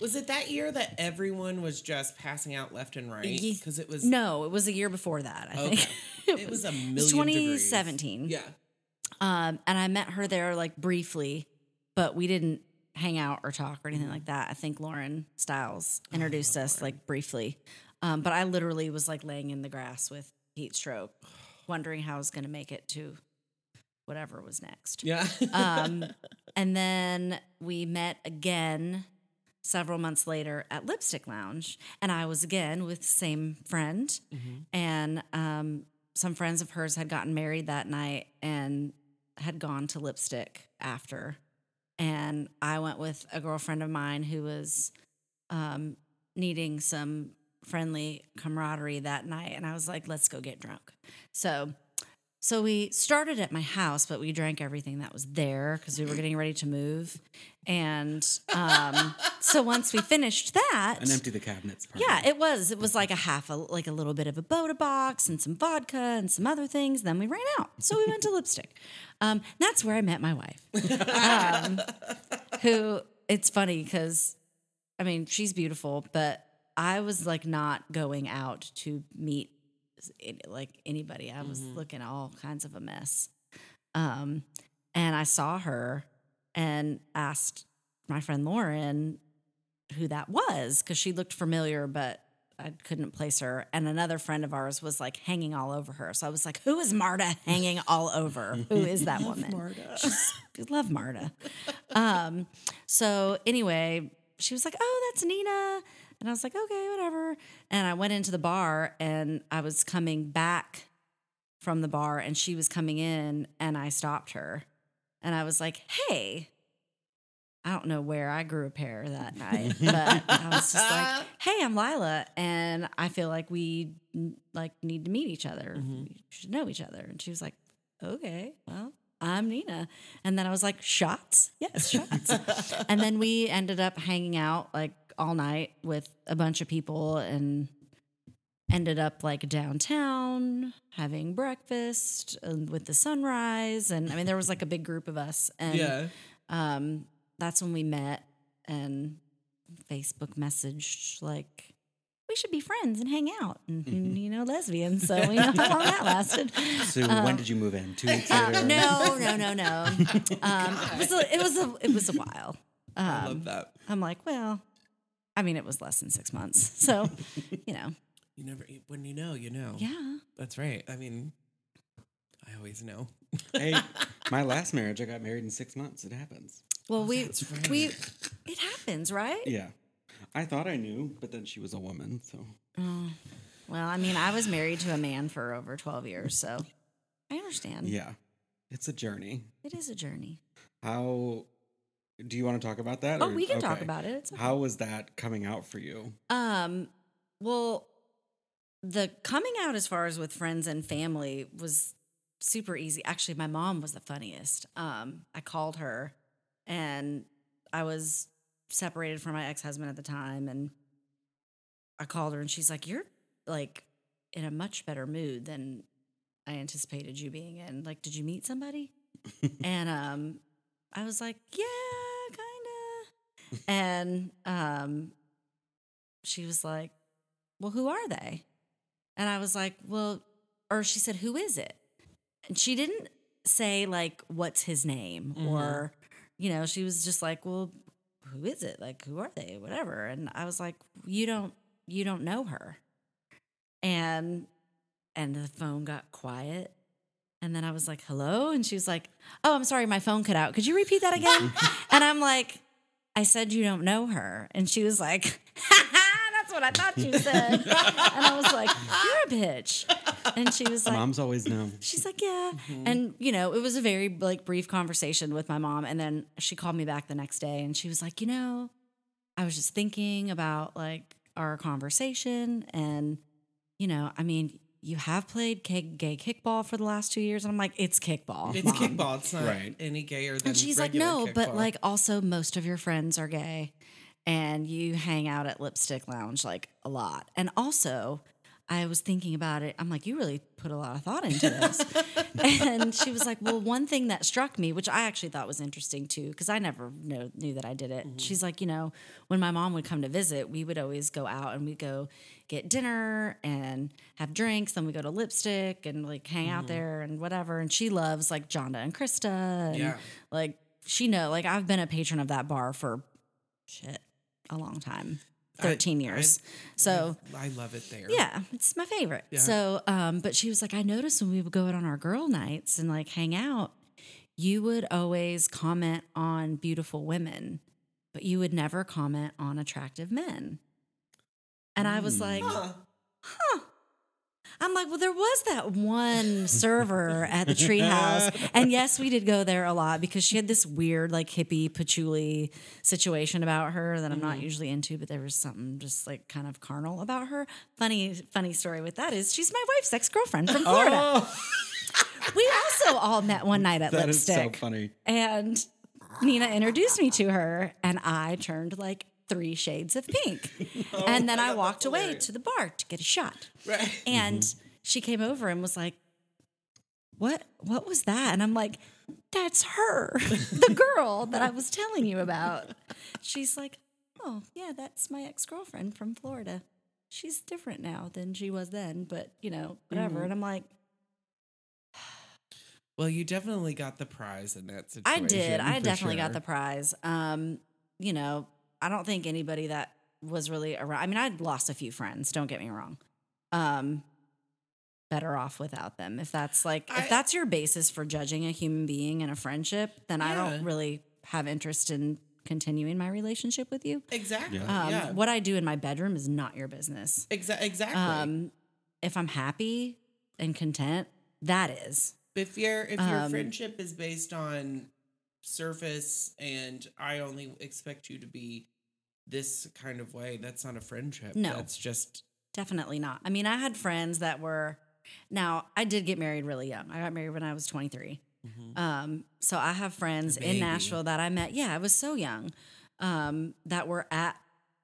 Was it that year that everyone was just passing out left and right? Because it was no, it was a year before that, I think. Okay. [LAUGHS] It was a million. It degrees. 2017. Yeah. Um, and I met her there like briefly, but we didn't hang out or talk or anything like that. I think Lauren Stiles introduced us like briefly. Um, but I literally was like laying in the grass with heat stroke, wondering how I was going to make it to whatever was next. Yeah. [LAUGHS] Um, and then we met again several months later at Lipstick Lounge, and I was again with the same friend, and um, some friends of hers had gotten married that night and had gone to Lipstick after, and I went with a girlfriend of mine who was um, needing some friendly camaraderie that night, and I was like, "Let's go get drunk." So. So we started at my house, but we drank everything that was there because we were getting ready to move. And um, so once we finished that, And empty the cabinets. Part yeah, it was. It was like a half, a, like a little bit of a Bota box and some vodka and some other things. Then we ran out. So we went to Lipstick. Um, that's where I met my wife, um, who it's funny because, I mean, she's beautiful, but I was like not going out to meet like anybody. I was looking all kinds of a mess. Um, and I saw her and asked my friend Lauren who that was because she looked familiar, but I couldn't place her. And another friend of ours was like hanging all over her. So I was like, who is Marta [LAUGHS] hanging all over? Who is that [LAUGHS] woman? Marta. I love Marta. Um, so anyway, she was like, oh, that's Nina. And I was like, okay, whatever. And I went into the bar and I was coming back from the bar and she was coming in and I stopped her. And I was like, hey, I don't know where I grew a pair that night, but I was just like, [LAUGHS] "Hey, I'm Lila, and I feel like we like need to meet each other. Mm-hmm. We should know each other." And she was like, "Okay, well, I'm Nina." And then I was like, "Shots, yes, shots." [LAUGHS] and then we ended up hanging out like all night with a bunch of people, and ended up like downtown having breakfast uh, with the sunrise. And I mean, there was like a big group of us, and yeah. um, that's when we met and Facebook messaged like we should be friends and hang out and you know lesbians. So we [LAUGHS] know how long that lasted. So when did you move in? Two weeks later? Uh, no, no, no, no. [LAUGHS] Um, it was a, it was a it was a while. I Um, love that. I'm like, well, I mean, it was less than six months, [LAUGHS] so you know, You never when you know, you know. yeah. That's right. I mean, I always know. Hey, [LAUGHS] my last marriage, I got married in six months. It happens. Well, we that's right. we it happens, right? Yeah. I thought I knew, but then she was a woman. So oh, Well, I mean, I was married to a man for over twelve years, so I understand. yeah, it's a journey. It is a journey. How do you want to talk about that? Oh, or- we can talk about it. It's okay. How was that coming out for you? Um, well, the coming out as far as with friends and family was super easy. Actually, my mom was the funniest. Um, I called her and I was separated from my ex-husband at the time and I called her and she's like, "You're like in a much better mood than I anticipated you being in. Like, did you meet somebody?" [LAUGHS] and um I was like, yeah. And um, she was like, well, who are they? And I was like, well, or she said, who is it? And she didn't say like, what's his name or, you know, she was just like, well, who is it? Like, who are they? Whatever. And I was like, you don't, you don't know her. And, and the phone got quiet. And then I was like, hello? And she was like, oh, I'm sorry, my phone cut out. Could you repeat that again? [LAUGHS] and I'm like, I said you don't know her. And she was like, that's what I thought you said. and I was like, you're a bitch. And she was like, Moms always know. She's like, yeah. Mm-hmm. And, you know, it was a very like brief conversation with my mom. And then she called me back the next day and she was like, you know, I was just thinking about like our conversation. And, you know, I mean, you have played gay, gay kickball for the last two years. And I'm like, it's kickball. It's Mom." kickball. It's not Right. any gayer than And she's like, regular no, but like also most of your friends are gay and you hang out at Lipstick Lounge like a lot. And also, I was thinking about it. I'm like, you really put a lot of thought into this. [LAUGHS] and she was like, well, one thing that struck me, which I actually thought was interesting too, because I never know, knew that I did it. Mm-hmm. She's like, you know, when my mom would come to visit, we would always go out and we'd go get dinner and have drinks. Then we go to Lipstick and like hang out there and whatever. And she loves like Jonda and Krista. And Yeah. like she know, like I've been a patron of that bar for shit a long time. 13 years. so I love it there. yeah, it's my favorite. So, um, but she was like, I noticed when we would go out on our girl nights and like hang out, you would always comment on beautiful women, but you would never comment on attractive men. And I was like, hmm. Huh. I'm like, well, there was that one server at the treehouse. And yes, we did go there a lot because she had this weird, like hippie patchouli situation about her that I'm not mm-hmm. usually into, but there was something just like kind of carnal about her. Funny, funny story with that is she's my wife's ex girlfriend from oh. Florida. [LAUGHS] We also all met one night at That is so Lipstick. funny. and Nina introduced me to her, and I turned like three shades of pink. [LAUGHS] and then I walked away to the bar to get a shot. Right. [LAUGHS] And she came over and was like, "What? What was that?" And I'm like, "That's her, [LAUGHS] the girl that I was telling you about." She's like, "Oh, yeah, that's my ex-girlfriend from Florida. She's different now than she was then, but you know, whatever." And I'm like, Well, you definitely got the prize in that situation I did. I definitely got the prize. Um, you know, I don't think anybody that was really around. I mean, I'd lost a few friends. Don't get me wrong. Um, better off without them. If that's like, I- if that's your basis for judging a human being and a friendship, then I don't really have interest in continuing my relationship with you. Exactly. Yeah. Um, yeah. What I do in my bedroom is not your business. Exa- exactly. Um, if I'm happy and content, that is. if your if your um, friendship is based on surface and I only expect you to be this kind of way, that's not a friendship. No. That's just Definitely not. I mean, I had friends that were. Now, I did get married really young. I got married when I was 23. Um, so I have friends in. Nashville that I met. Yeah, I was so young. Um, that were at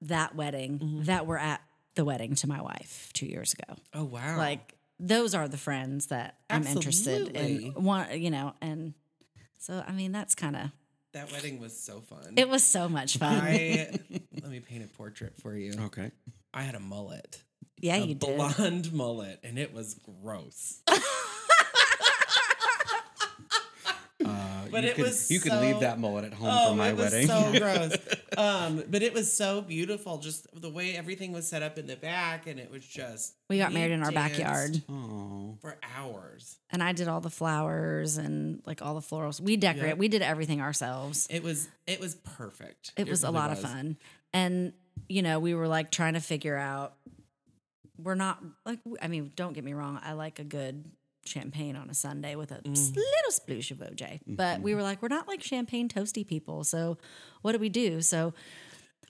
that wedding. That were at the wedding to my wife two years ago. oh wow. Like those are the friends that I'm interested in. One, you know, and so I mean that's kind of. that wedding was so fun. It was so much fun. I [LAUGHS] let me paint a portrait for you. Okay. I had a mullet. yeah, a you did. blonde mullet and it was gross. Uh, But you it could, was You could leave that mullet at home Oh, for my it was wedding. so [LAUGHS] gross. Um, but it was so beautiful, just the way everything was set up in the back, and it was just. We got married in our backyard. oh. for hours. and I did all the flowers and like all the florals. We decorate. Yep. We did everything ourselves. It was it was perfect. It was a really lot of fun. And you know, we were like trying to figure out we're not like I mean, don't get me wrong, I like a good champagne on a Sunday with a Mm. little sploosh of OJ. But we were like we're not like champagne toasty people. So what do we do? So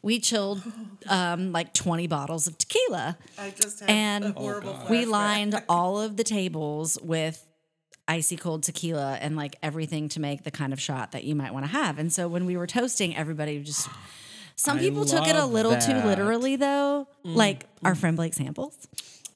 we chilled um, like 20 bottles of tequila. I just had And a horrible. we lined all of the tables with icy cold tequila and like everything to make the kind of shot that you might want to have. And so when we were toasting, everybody just some people took it a love little too literally though, like our friend Blake Samples.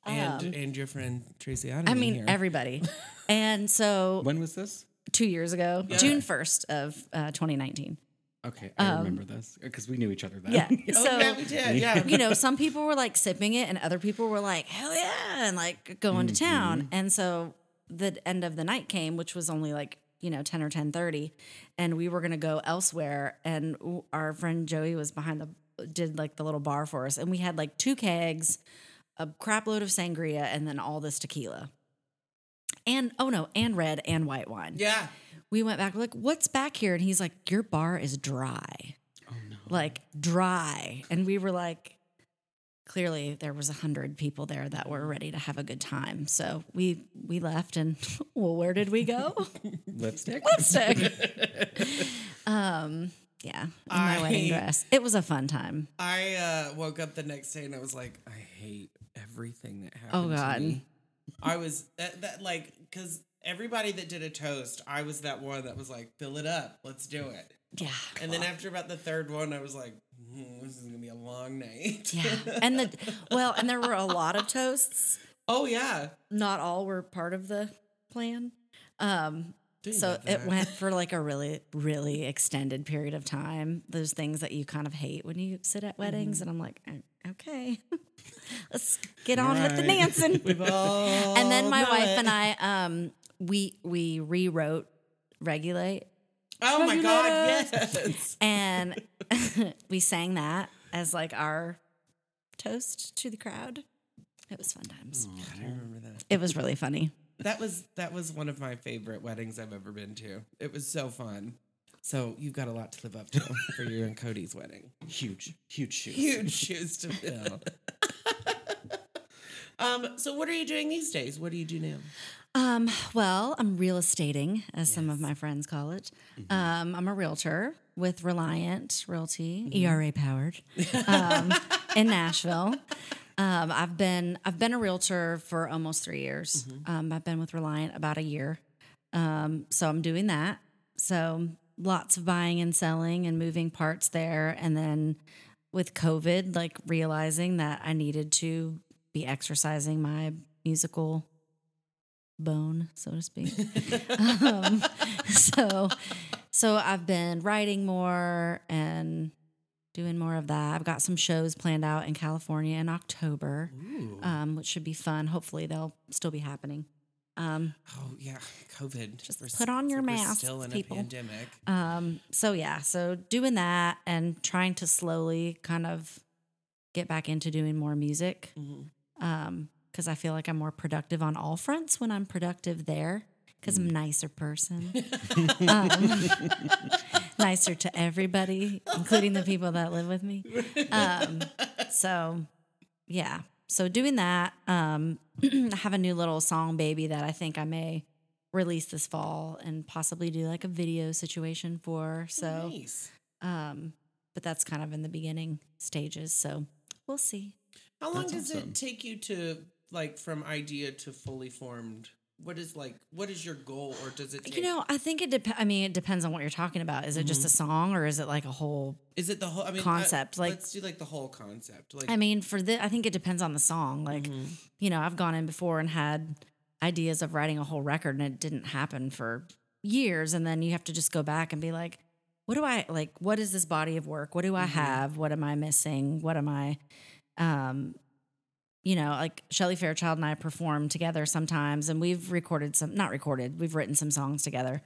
And and your friend Tracy Ottoman um, I mean here. everybody. [LAUGHS] and so When was this? two years ago, Yeah. June 1st of uh, 2019. Okay, I remember this because we knew each other then. Um, Yeah. [LAUGHS] Oh, So, yeah, we did. Yeah. [LAUGHS] you know, some people were like sipping it and other people were like, hell yeah, and like going to town. And so the end of the night came, which was only like, you know, 10 or 10.30 and we were going to go elsewhere. And our friend Joey was behind the, did like the little bar for us. And we had like two kegs, a crap load of sangria, and then all this tequila. And, oh no, and red and white wine. yeah. We went back, like, what's back here? And he's like, your bar is dry Oh no. like dry and we were like clearly there was a hundred people there that were ready to have a good time so we we left and [LAUGHS] well where did we go [LAUGHS] Lipstick. lipstick [LAUGHS] um yeah in my wedding I- dress it was a fun time I uh, woke up the next day and I was like, I hate everything that happened. Oh, to God. me. I was that, that like because everybody that did a toast, I was that one that was like, fill it up, let's do it. yeah And then after about the third one, I was like, hmm, this is gonna be a long night. yeah and the well and there were a lot of toasts oh yeah. not all were part of the plan um Didn't so it went for like a really really extended period of time those things that you kind of hate when you sit at weddings and i'm like "Uh, okay [LAUGHS] let's get on with the Right. dancing [LAUGHS] We've all and then my wife it. and i um we we rewrote regulate Oh my god, yes. and [LAUGHS] we sang that as like our toast to the crowd it was fun times I remember that. it was really funny That was that was one of my favorite weddings I've ever been to. It was so fun. So you've got a lot to live up to for you and Cody's wedding. Huge, huge shoes. Huge shoes to fill. [LAUGHS] um, so what are you doing these days? What do you do now? Um, well, I'm real estating, as some of my friends call it. Mm-hmm. Um, I'm a realtor with Reliant Realty, Mm-hmm. ERA powered, um, [LAUGHS] in Nashville. Um, I've been I've been a realtor for almost three years. Mm-hmm. Um, I've been with Reliant about a year, um, so I'm doing that. So lots of buying and selling and moving parts there, and then with COVID, like realizing that I needed to be exercising my musical bone, so to speak. [LAUGHS] um, so, so I've been writing more and doing more of that. I've got some shows planned out in California in October, um, which should be fun. Hopefully, they'll still be happening. Um, Oh yeah, COVID. Just We're put on your we're Still in people. a pandemic. um, so yeah, so doing that and trying to slowly kind of get back into doing more music. Mhm. Um, because I feel like I'm more productive on all fronts when I'm productive there. Because I'm a nicer person, [LAUGHS] um, [LAUGHS] nicer to everybody, including the people that live with me. Um, so, yeah. So doing that, um, [CLEARS THROAT] I have a new little song baby that I think I may release this fall and possibly do like a video situation for. So, nice. um, but that's kind of in the beginning stages. So we'll see. How long That's does awesome. it take you to like from idea to fully formed? What is like what is your goal or does it take You know, I think it depends. I mean, it depends on what you're talking about. Is it just a mm-hmm. song or is it like a whole? is it the whole I mean uh, Concept, like- let's do like the whole concept. Like I mean, for the, I think it depends on the song. Like, mm-hmm. you know, I've gone in before and had ideas of writing a whole record and it didn't happen for years. And then you have to just go back and be like, what do I like? What is this body of work? What do I mm-hmm. have? What am I missing? What am I, um, you know, like Shelly Fairchild and I perform together sometimes, and we've recorded some, not recorded, we've written some songs together.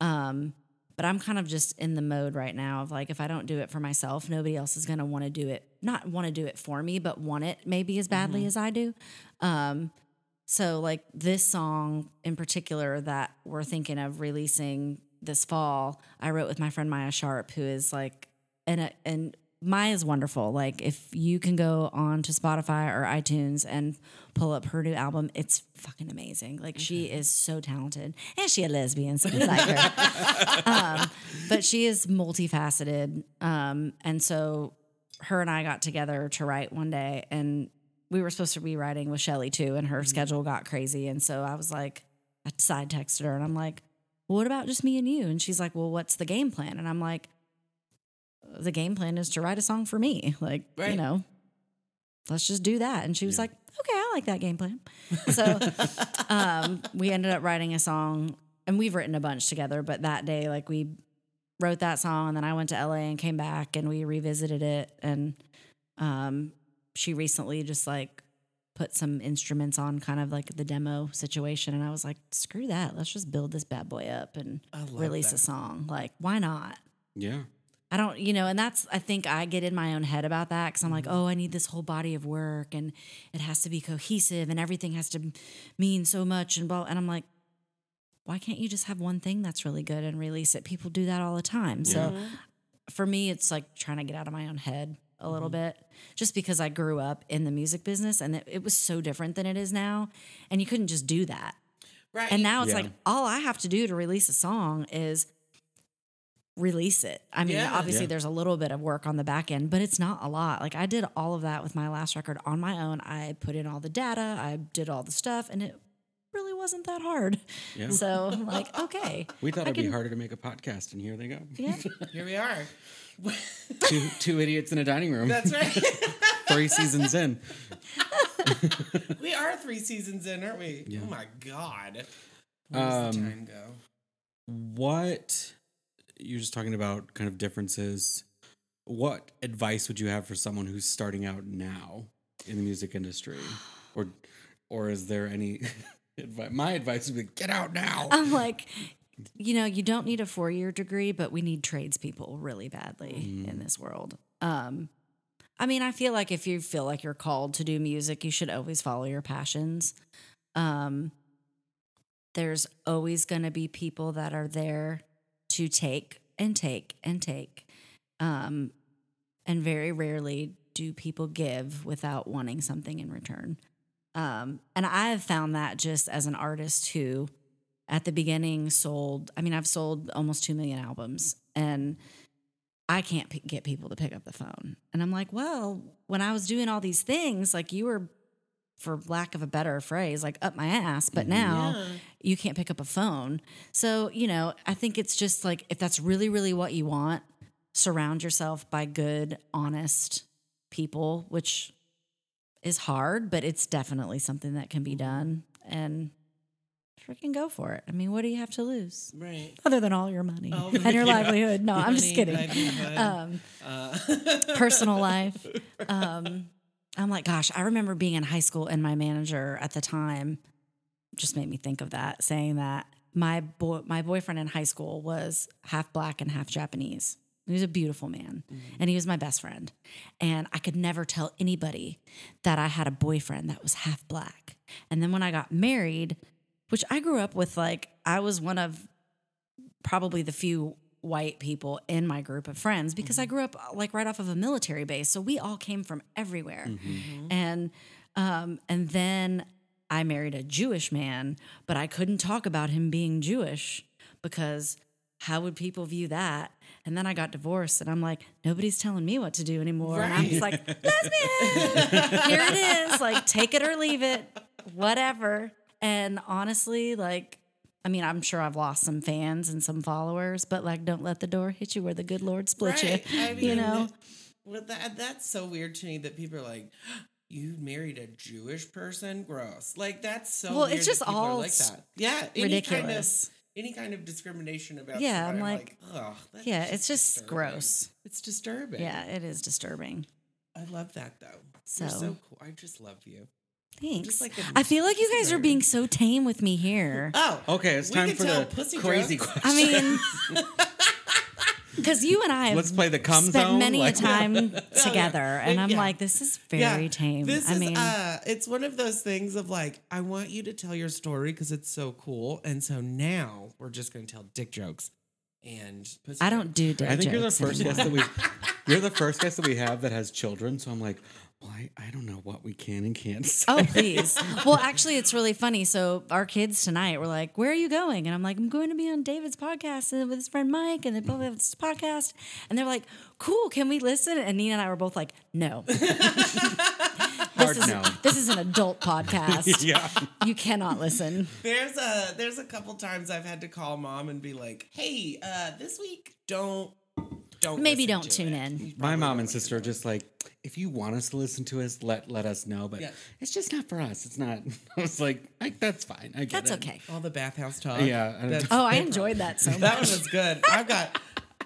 Um, but I'm kind of just in the mode right now of like, if I don't do it for myself, nobody else is going to want to do it, not want to do it for me, but want it maybe as badly as I do. Um, so, like this song in particular that we're thinking of releasing this fall, I wrote with my friend Maia Sharp, who is like, and and Maia is wonderful. Like, if you can go on to Spotify or iTunes and pull up her new album, it's fucking amazing. Like, she is so talented, and she a lesbian, so we like her. [LAUGHS] um, but she is multifaceted, um, and so her and I got together to write one day, and we were supposed to be writing with Shelly too, and her schedule got crazy, and so I was like, I side texted her, and I'm like, well, "What about just me and you?" And she's like, "Well, what's the game plan?" And I'm like, "The game plan is to write a song for me, like you know, let's just do that." And she was like, "Okay, I like that game plan." So [LAUGHS] um, we ended up writing a song and we've written a bunch together, but that day, like we wrote that song, and then I went to LA and came back, and we revisited it, and um, she recently just like put some instruments on, kind of like the demo situation, and I was like, screw that, let's just build this bad boy up and release that. a song. Like, why not? Yeah. I don't, you know, and that's, I think I get in my own head about that because I'm like, Mm-hmm. oh, I need this whole body of work and it has to be cohesive and everything has to mean so much and blah. And I'm like, why can't you just have one thing that's really good and release it? People do that all the time. So for me, it's like trying to get out of my own head a little Mm-hmm. bit just because I grew up in the music business and it, it was so different than it is now. And you couldn't just do that. Right. And now it's Yeah. like all I have to do to release a song is release it. I mean, Yeah. obviously Yeah. there's a little bit of work on the back end, but it's not a lot. Like I did all of that with my last record on my own. I put in all the data, I did all the stuff, and it really wasn't that hard. Yeah. So like, [LAUGHS] okay. We thought I it'd be harder to make a podcast, and here they go. Yeah. [LAUGHS] Here we are. two two idiots in a dining room. That's right. [LAUGHS] Three seasons in. we are three seasons in, aren't we? Yeah. Oh my god. Where does the Um, time go? What you're just talking about kind of differences. What advice would you have for someone who's starting out now in the music industry? [SIGHS] Or or is there any [LAUGHS] advice? My advice would be get out now. [LAUGHS] I'm like, you know, you don't need a four year degree, but we need tradespeople really badly in this world. Um, I mean, I feel like if you feel like you're called to do music, you should always follow your passions. Um, there's always going to be people that are there to take and take and take. Um, and very rarely do people give without wanting something in return. Um, and I have found that just as an artist who, at the beginning, sold, I mean, I've sold almost 2 million albums and I can't p- get people to pick up the phone. And I'm like, well, when I was doing all these things, like you were, for lack of a better phrase, like up my ass, but now Yeah. you can't pick up a phone. So, you know, I think it's just like if that's really, really what you want, surround yourself by good, honest people, which is hard, but it's definitely something that can be done. And freaking go for it. I mean, what do you have to lose? Right. Other than all your money Oh, [LAUGHS] and your yeah. livelihood. No, I'm just kidding. [LAUGHS] Um, Uh, personal life. [LAUGHS] Um, I'm like, gosh, I remember being in high school and my manager at the time just made me think of that, saying that my boy, my boyfriend in high school was half black and half Japanese. He was a beautiful man, mm. and he was my best friend. And I could never tell anybody that I had a boyfriend that was half black. And then when I got married, which I grew up with, like I was one of probably the few white people in my group of friends because I mm-hmm. grew up uh, like right off of a military base. So we all came from everywhere. Mm-hmm. And um and then I married a Jewish man, but I couldn't talk about him being Jewish because how would people view that? And then I got divorced and I'm like, nobody's telling me what to do anymore. And I'm just like, lesbian. Here it is. Like, take it or leave it, whatever. And honestly, like, I mean, I'm sure I've lost some fans and some followers, but like, don't let the door hit you where the good Lord split right. [LAUGHS] you. I you know? well, that that's so weird to me that people are like, "You married a Jewish person? Gross!" Like that's so. Well, it's just that people are all like that. Yeah, any ridiculous. Kind of, any kind of discrimination about. Yeah, I'm like- that's Yeah, it's just disturbing. gross. It's disturbing. Yeah, it is disturbing. I love that though. So- You're so cool. I just love you. Thanks. like a- I feel like you guys are being so tame with me here. [LAUGHS] Oh, Okay, it's time for tell the pussy crazy jokes. question. I mean, because [LAUGHS] you and I have Let's play the cum spent zone. many like- a time [LAUGHS] together, and I'm Yeah. like, this is very tame. This I is mean, uh it's one of those things of like, I want you to tell your story because it's so cool. And so now we're just gonna tell dick jokes and pussy I don't do dick jokes. I think you're the first anymore. guest that we you're the first guest that we have that has children. So I'm like, well, I, I don't know what we can and can't say. Oh, please. [LAUGHS] Well, actually, it's really funny. So, our kids tonight were like, Where are you going? And I'm like, I'm going to be on David's podcast and with his friend Mike, and they both have this podcast. And they're like, Cool, can we listen? And Nina and I were both like, No. [LAUGHS] This, is, no. this is an adult podcast. [LAUGHS] yeah. You cannot listen. There's a there's a couple times I've had to call mom and be like, hey, uh, this week don't don't. Maybe don't tune it. in. My mom and sister are just like, if you want us to listen to us, let let us know. But Yeah. it's just not for us. It's not. [LAUGHS] I was like, like that's fine. I get That's it. okay. all the bathhouse talk. Yeah, I- Oh, I enjoyed that so [LAUGHS] that one was good. I've got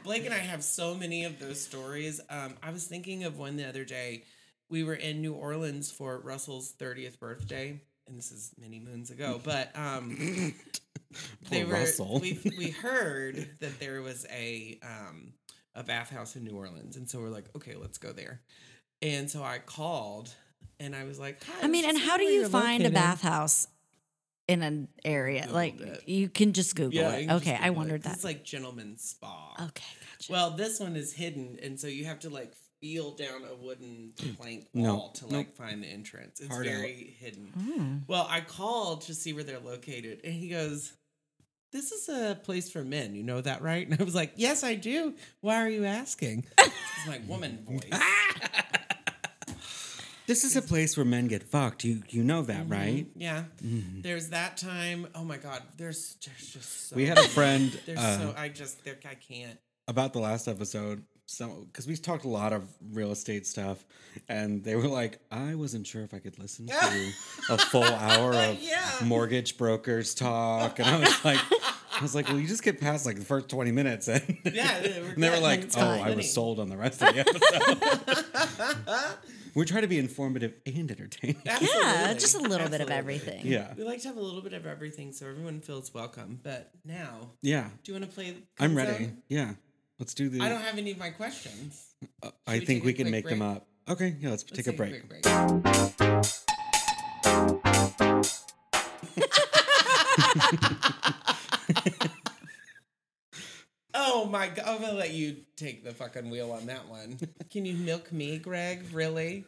Blake and I have so many of those stories. Um, I was thinking of one the other day. We were in New Orleans for Russell's 30th birthday, and this is many moons ago. [LAUGHS] But um, they were. Russell. We we heard that there was a um, a bathhouse in New Orleans, and so we're like, okay, let's go there. And so I called, and I was like, Hi, I mean, and how do you where find a located. bathhouse in an area? like it. you can just Google Yeah, it. you can just Okay, I Google it, that. It's like gentleman's spa. okay, gotcha. Well, this one is hidden, and so you have to like feel down a wooden plank No, wall to like find the entrance. It's Hard out. very hidden. Mm. Well, I called to see where they're located, and he goes, "This is a place for men. You know that, right?" [LAUGHS] And I was like, "Yes, I do. Why are you asking?" [LAUGHS] It's my woman voice. [LAUGHS] This is a place where men get fucked. You you know that, Mm-hmm. right? Yeah. There's that time. Oh my God. There's just, just so. We had a friend There's uh, so I just there I can't. about the last episode. So, because we talked a lot of real estate stuff, and they were like, I wasn't sure if I could listen to a full hour [LAUGHS] of Yeah. mortgage brokers talk, and I was [LAUGHS] like, I was like, well, you just get past like the first twenty minutes, and Yeah, [LAUGHS] they were and they were like, oh, fine. I was sold on the rest of the episode. we're trying to be informative and entertaining. Yeah, just a little bit of everything. Yeah, We like to have a little bit of everything so everyone feels welcome. But now, yeah, do you want to play? I'm ready. Zone? Yeah, let's do the. I don't have any of my questions. uh, I we think take we can quick make them up. Okay, yeah, let's, Let's take a break. quick break. [LAUGHS] oh my god! I'm gonna let you take the fucking wheel on that one. Can you milk me, Greg? Really?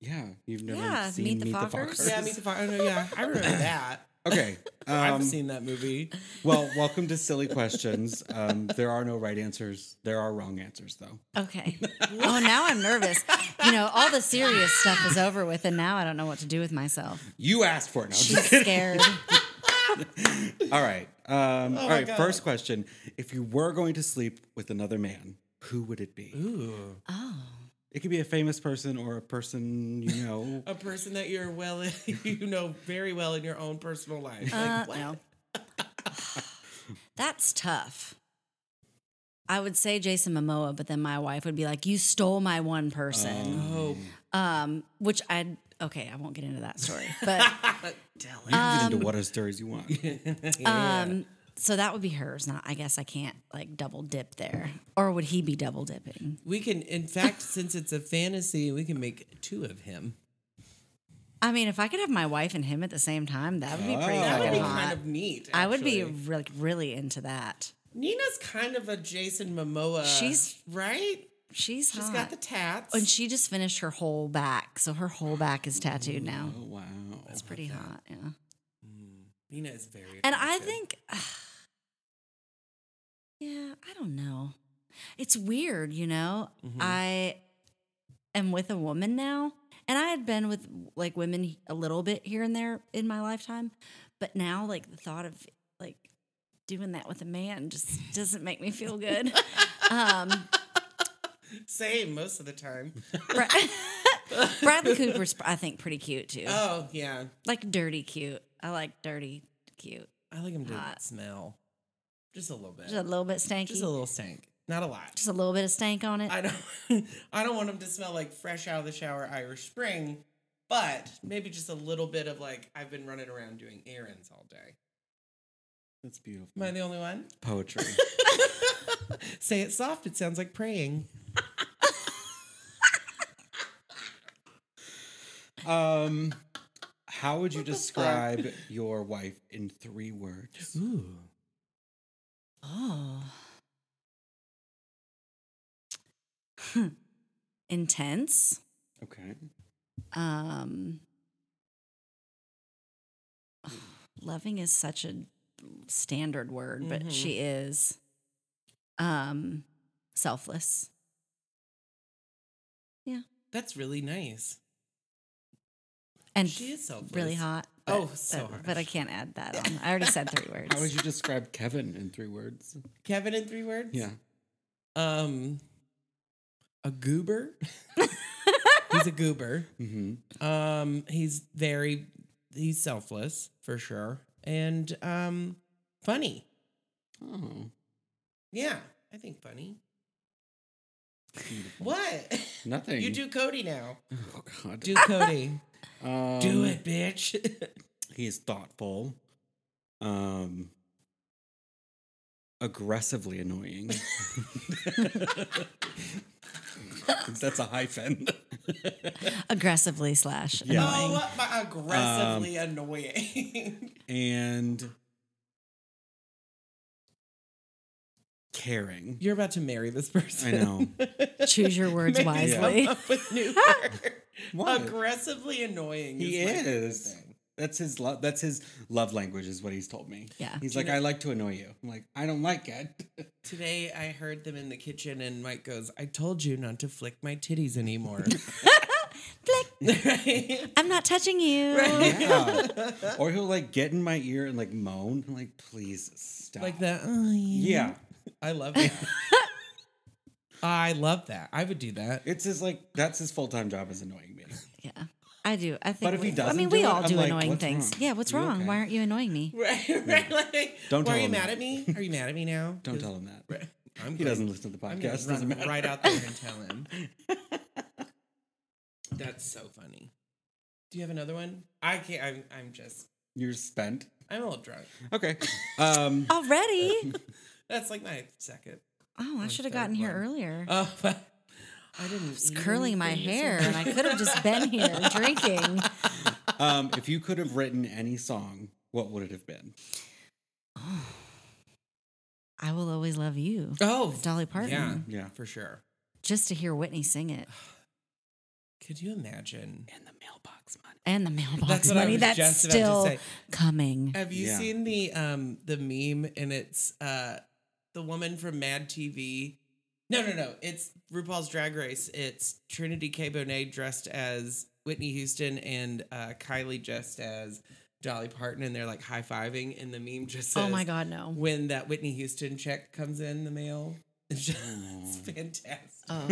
Yeah, you've never Yeah, seen Meet the Meet the Fockers? Fockers. Yeah, me too. Oh, no, yeah, I remember that. Okay. [LAUGHS] I've Um, seen that movie. well, welcome to Silly Questions. Um, there are no right answers. There are wrong answers, though. Okay. oh, now I'm nervous. You know, all the serious stuff is over with, and now I don't know what to do with myself. You asked for it. No, I'm She's scared. [LAUGHS] All right. Um, Oh my right. God. First question: If you were going to sleep with another man, who would it be? Ooh, Oh. It could be a famous person or a person you know. [LAUGHS] a person that you're well, [LAUGHS] you know very well in your own personal life. Uh, Like, what? no. [LAUGHS] That's tough. I would say Jason Momoa, but then my wife would be like, "You stole my one person." Oh, Um, which I okay, I won't get into that story, but tell You can Um, get into whatever stories you want. um, so that would be hers. Not, I guess I can't like double dip there, or would he be double dipping? We can, in fact, [LAUGHS] since it's a fantasy, we can make two of him. I mean, if I could have my wife and him at the same time, that would be pretty Oh. That would be hot. kind of neat. I would be actually. like really into that. Nina's kind of a Jason Momoa. She's- right. She's She's hot. got the tats. and she just finished her whole back, so her whole back is tattooed now. Oh wow. It's pretty hot, yeah. Hmm. Nina is very. And I think, yeah, I don't know. It's weird, you know. Mm-hmm. I am with a woman now, and I had been with like women a little bit here and there in my lifetime, but now like the thought of like doing that with a man just [LAUGHS] doesn't make me feel good. [LAUGHS] um, same most of the time. Bra- [LAUGHS] Bradley Cooper's, I think, pretty cute too. Oh yeah, like dirty cute. I like dirty cute. I like him to Hot. smell just a little bit. Just a little bit stanky. Just a little stank, not a lot. Just a little bit of stank on it. I don't. [LAUGHS] I don't want them to smell like fresh out of the shower Irish Spring, but maybe just a little bit of like I've been running around doing errands all day. That's beautiful. Am I the only one? Poetry. [LAUGHS] Say it soft. It sounds like praying. [LAUGHS] um, how would you describe your wife in three words? Ooh. Oh. Intense. Okay. Um loving is such a standard word, but Mhm. she is um selfless. Yeah. That's really nice. And She is selfless. really hot. Oh, but- so but, but I can't add that on. I already said three [LAUGHS] words. How would you describe Kevin in three words? Kevin in three words? Yeah. Um, a goober. [LAUGHS] he's a goober. Mm-hmm. Um, he's very he's selfless for sure, and um, funny. Oh, Yeah, I think funny. beautiful. What? [LAUGHS] Nothing. You do Cody now. Oh God. Do Cody. Um, do it, bitch. [LAUGHS] He is thoughtful. Um. Aggressively annoying. [LAUGHS] That's a hyphen. [LAUGHS] Aggressively slash Yeah. annoying. my aggressively annoying. and caring. You're about to marry this person. I know. [LAUGHS] Choose your words Maybe wisely. come up with new [LAUGHS] ah! words. Aggressively annoying. He my favorite is. That's his love. That's his love language, is what he's told me. Yeah. He's Do you like, know- I like to annoy you. I'm like, I don't like it. [LAUGHS] Today I heard them in the kitchen and Mike goes, I told you not to flick my titties anymore. Flick. right? I'm not touching you. yeah. or he'll like get in my ear and like moan. I'm like, please stop. Like that. Oh, yeah. Yeah. I love that. I love that. I would do that. It's his like that's his full time job is annoying me. Yeah. I do. I think. But if he we- I doesn't mean, do we it, all I'm do like, annoying things. wrong? Yeah. What's You wrong? okay? Why aren't you annoying me? [LAUGHS] Right, right. Like, Don't Why tell are you him mad that. at me? Are you mad at me now? Don't tell him that. Right. I'm He going- doesn't listen to the I'm gonna podcast. run Doesn't matter. right out there and [LAUGHS] tell him. That's so funny. Do you have another one? I can't. I'm. I'm just. You're spent. I'm a little drunk. Okay. Um [LAUGHS] Already? That's like my second. Oh, I should have third gotten here earlier. Oh, [LAUGHS] but I didn't. I was curling my hair, and I could have just been here [LAUGHS] drinking. um if you could have written any song, what would it have been? [SIGHS] I will always love you, Oh, Dolly Parton. yeah, Yeah. for sure. Just to hear Whitney sing it [SIGHS] Could you imagine? And the mailbox money. and the mailbox That's money that's just still coming. Have you Yeah. seen the um the meme and it's uh the woman from Mad TV? No, no, no. It's RuPaul's Drag Race. It's Trinity K. Bonet dressed as Whitney Houston and uh, Kylie dressed as Dolly Parton, and they're like high fiving. And the meme just says, Oh my God, no. When that Whitney Houston check comes in the mail, [LAUGHS] it's just fantastic. Oh,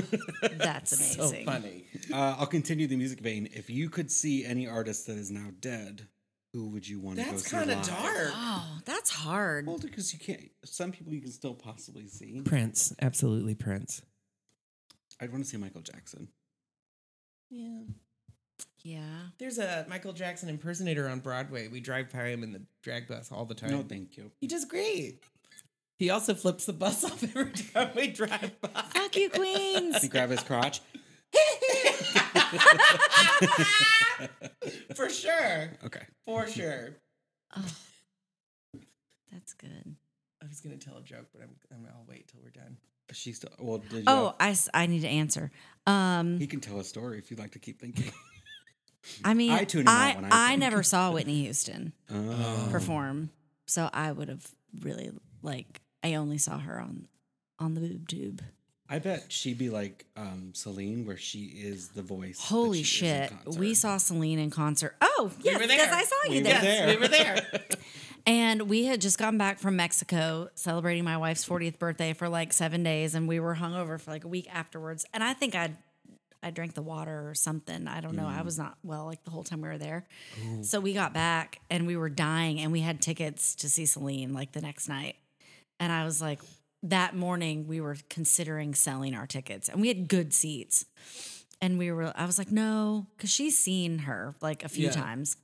that's [LAUGHS] so amazing. funny. Uh, I'll continue the music vein. If you could see any artist that is now dead, who would you want to go see? That's kind of dark. Oh, that's hard. Well, because you can't. Some people you can still possibly see. Prince, absolutely Prince. I'd want to see Michael Jackson. Yeah. Yeah. There's a Michael Jackson impersonator on Broadway. We drive by him in the drag bus all the time. No, thank you. he does great. He also flips the bus [LAUGHS] off every time we drive by. Fuck you, Queens. He grab his crotch. [LAUGHS] For sure. Okay. For sure. Oh, that's good. I was gonna tell a joke, but I'm, I'm I'll wait till we're done. She's still. Well, did you Oh, I, s- I need to answer. Um, he can tell a story if you'd like to keep thinking. I mean, I I tune him out when I I, never saw Whitney Houston Oh. perform, so I would have really like. I only saw her on on the boob tube. I bet she'd be like um, Celine, where she is the voice. Holy she is in shit! We saw Celine in concert. Oh, yes, were because there. I saw We you were there. there. We were there. [LAUGHS] And we had just gotten back from Mexico celebrating my wife's 40th birthday for like seven days, and we were hungover for like a week afterwards. And I think I'd I drank the water or something. I don't know. I was not well like the whole time we were there. So we got back and we were dying, and we had tickets to see Celine like the next night. And I was like, that morning we were considering selling our tickets, and we had good seats. And we were, I was like, no, because she's seen her like a few Yeah. times.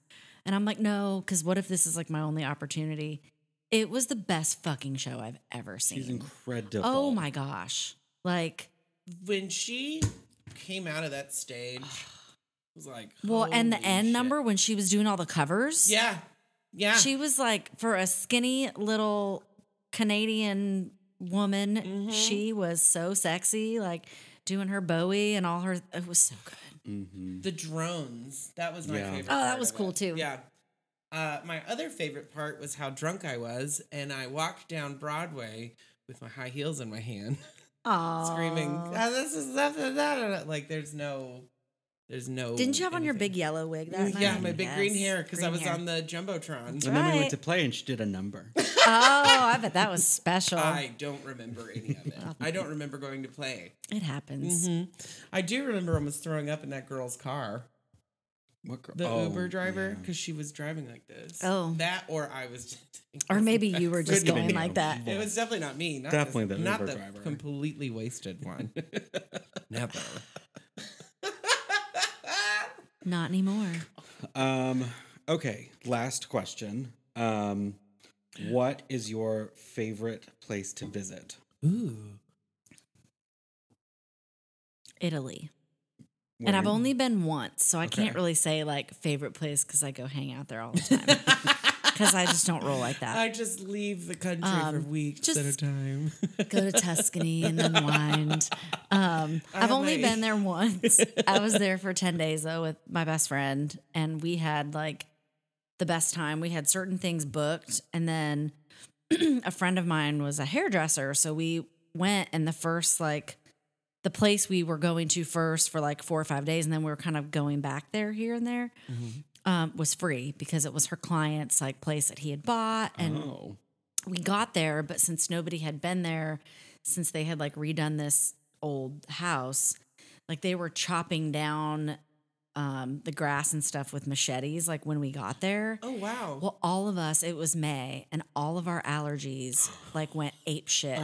And I'm like, no, because what if this is like my only opportunity? It was the best fucking show I've ever seen. She's incredible. oh my gosh. Like, when she came out of that stage, it was like well, and the end shit. number when she was doing all the covers. Yeah. Yeah. She was like, for a skinny little Canadian woman, Mm-hmm. she was so sexy, like doing her Bowie and all her. It was so good. hmm the drones. That was my Yeah. favorite. Oh, that part was of cool it. too. Yeah. Uh, my other favorite part was how drunk I was, and I walked down Broadway with my high heels in my hand, Aww. [LAUGHS] screaming, "Ah, "This is nothing!" Like there's no, there's no. Didn't you have on your anything. big yellow wig that mm, night? Yeah, my big green hair because I green was hair. on the jumbotron. And then we right. went to play, and she did a number. [LAUGHS] [LAUGHS] Oh, I bet that was special. I don't remember any of it. [LAUGHS] I don't remember going to play. it happens. Mm-hmm. I do remember almost throwing up in that girl's car, What girl? the oh, Uber driver, yeah. because she was driving like this. Oh. that or I was. Or maybe you were just Couldn't have going been like you. that. It was definitely not me. Not Definitely the, the not Uber the driver. completely wasted one. Never. Not anymore. Um, okay, last question. Um, what is your favorite place to visit? Ooh. Italy. And I've Where- only been once, so I Okay. can't really say like favorite place because I go hang out there all the time. [LAUGHS] Because I just don't roll like that. I just leave the country for Um, weeks at a time. Go to Tuscany and then [LAUGHS] wind. Um, I've only my- been there once. I was there for 10 days though with my best friend, and we had like the best time. We had certain things booked, and then [CLEARS THROAT] a friend of mine was a hairdresser. So we went, and the first like the place we were going to first for like four or five days, and then we were kind of going back there here and there. Um, was free because it was her client's like place that he had bought, and Oh, we got there, but since nobody had been there, since they had like redone this old house, like they were chopping down um, the grass and stuff with machetes, like when we got there. oh wow. Well, all of us, it was May, and all of our allergies like went ape shit.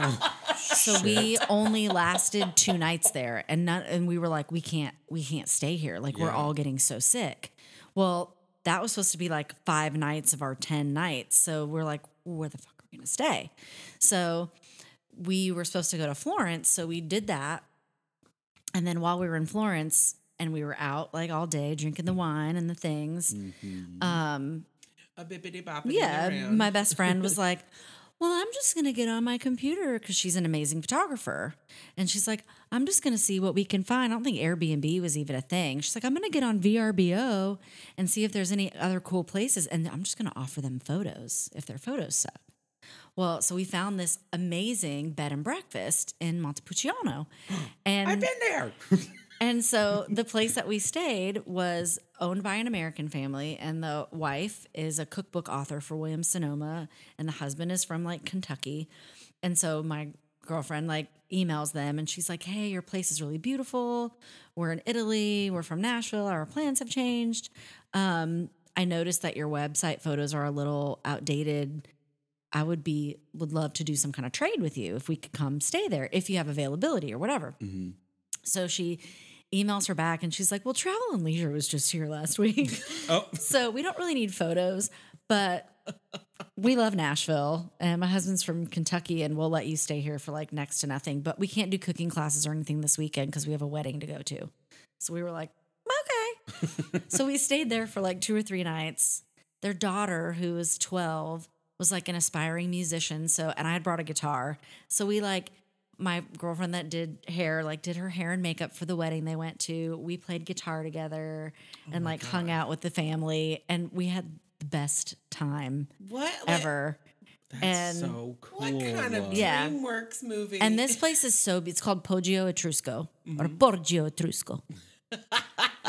so we only lasted two nights there, and none, and we were like, we can't, we can't stay here. Like we're all getting so sick. Well, that was supposed to be like five nights of our ten nights. So we're like, where the fuck are we gonna stay? So we were supposed to go to Florence, so we did that, and then while we were in Florence. And we were out like all day drinking the wine and the things. Um, a bippity boppity yeah, around. my best friend was [LAUGHS] like, "Well, I'm just gonna get on my computer because she's an amazing photographer." And she's like, "I'm just gonna see what we can find." I don't think Airbnb was even a thing. She's like, "I'm gonna get on VRBO and see if there's any other cool places, and I'm just gonna offer them photos if their photos suck." Well, so we found this amazing bed and breakfast in Montepulciano, [GASPS] and I've been there. [LAUGHS] [LAUGHS] and so the place that we stayed was owned by an American family, and the wife is a cookbook author for William Sonoma, and the husband is from like Kentucky. And so my girlfriend like emails them and she's like, Hey, your place is really beautiful. We're in Italy, we're from Nashville, our plans have changed. Um, I noticed that your website photos are a little outdated. I would be would love to do some kind of trade with you if we could come stay there if you have availability or whatever. So she emails her back and she's like, Well, Travel and Leisure was just here last [LAUGHS] week. Oh, so we don't really need photos, but we love Nashville. And my husband's from Kentucky and we'll let you stay here for like next to nothing. But we can't do cooking classes or anything this weekend because we have a wedding to go to. So we were like, Okay. [LAUGHS] so we stayed there for like two or three nights. Their daughter, who was 12, was like an aspiring musician. So, and I had brought a guitar. So we like, my girlfriend that did hair, like did her hair and makeup for the wedding they went to. We played guitar together oh and like hung out with the family. And we had the best time what ever. that's And so cool. What kind of Yeah. DreamWorks movie? And this place is so it's called Poggio Etrusco or Poggio Etrusco. [LAUGHS]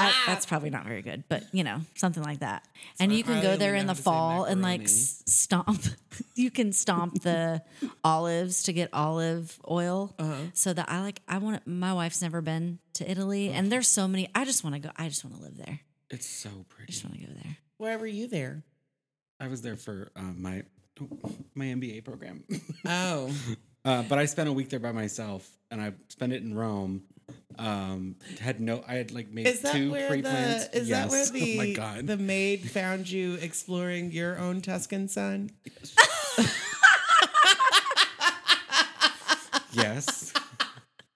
I, that's probably not very good, but you know, something like that. and you can go there in the fall and like s- stomp. [LAUGHS] you can stomp the [LAUGHS] olives to get olive oil. Uh-huh. So that I like, I want. My wife's never been to Italy, Uh-huh. and there's so many. I just want to go. I just want to live there. It's so pretty. I pretty. just want to go there. Why were you there? I was there for uh, my my MBA program, Oh, [LAUGHS] uh, but I spent a week there by myself, and I spent it in Rome. Um, had no, I had like made is that two where pre-plans. the is that where the [LAUGHS] oh my god, the maid found you exploring your own Tuscan son? yes.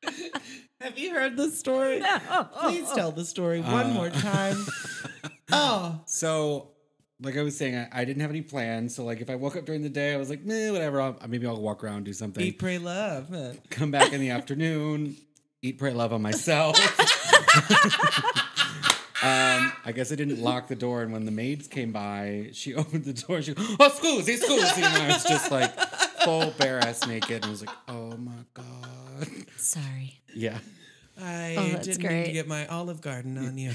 [LAUGHS] Have you heard the story? No. Please tell the story one Uh. more time. Oh, So, like I was saying, I, I didn't have any plans. So, like, if I woke up during the day, I was like, meh, whatever. I'll, maybe I'll walk around, do something. eat, pray, love. [LAUGHS] Come back in the afternoon, eat, pray, love on myself. [LAUGHS] um, I guess I didn't lock the door, and when the maids came by, she [LAUGHS] opened the door. She, oh, scusi, scusi, and I was just like full bare ass naked, and I was like, oh my god, Sorry. yeah. I Oh, didn't mean to get my Olive Garden on you.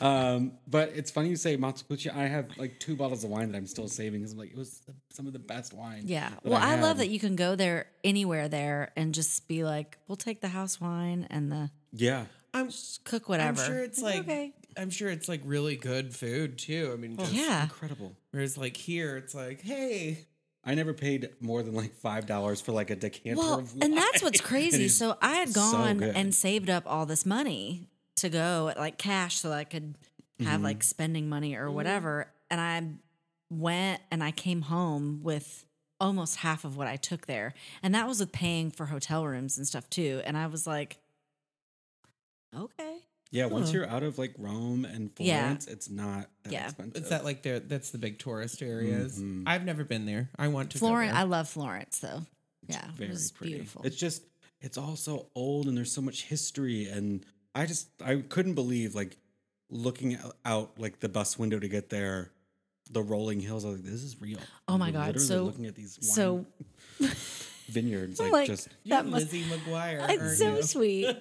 Um, but it's funny you say Montepulciano. I have like two bottles of wine that I'm still saving because I'm like, it was the, some of the best wine. Yeah. Well, I, love that you can go there anywhere there and just be like, we'll take the house wine and the Yeah. I'm cook whatever. I'm sure it's like okay. I'm sure it's like really good food too. I mean, just, Yeah. Incredible. Whereas like here, it's like, hey, I never paid more than like five dollars for like a decanter Well, of wine. and that's what's [LAUGHS] crazy. So I had gone good. and saved up all this money to go at like cash so that I could have Mm-hmm. like spending money or whatever. And I went and I came home with almost half of what I took there. And that was with paying for hotel rooms and stuff too. And I was like, okay. yeah, once you're out of like Rome and Yeah. Florence, it's not that Yeah. expensive. it's that like there that's the big tourist areas. Mhm. I've never been there. I want to. Florence. I love Florence though. Yeah, it very was pretty. beautiful. It's just it's all so old and there's so much history and I just I couldn't believe like looking out like the bus window to get there, the rolling hills. I was like, this is real. Oh my We're God, so- looking at these wine so [LAUGHS] vineyards, like, like, just that must Lizzie McGuire. It's so you? [LAUGHS] sweet.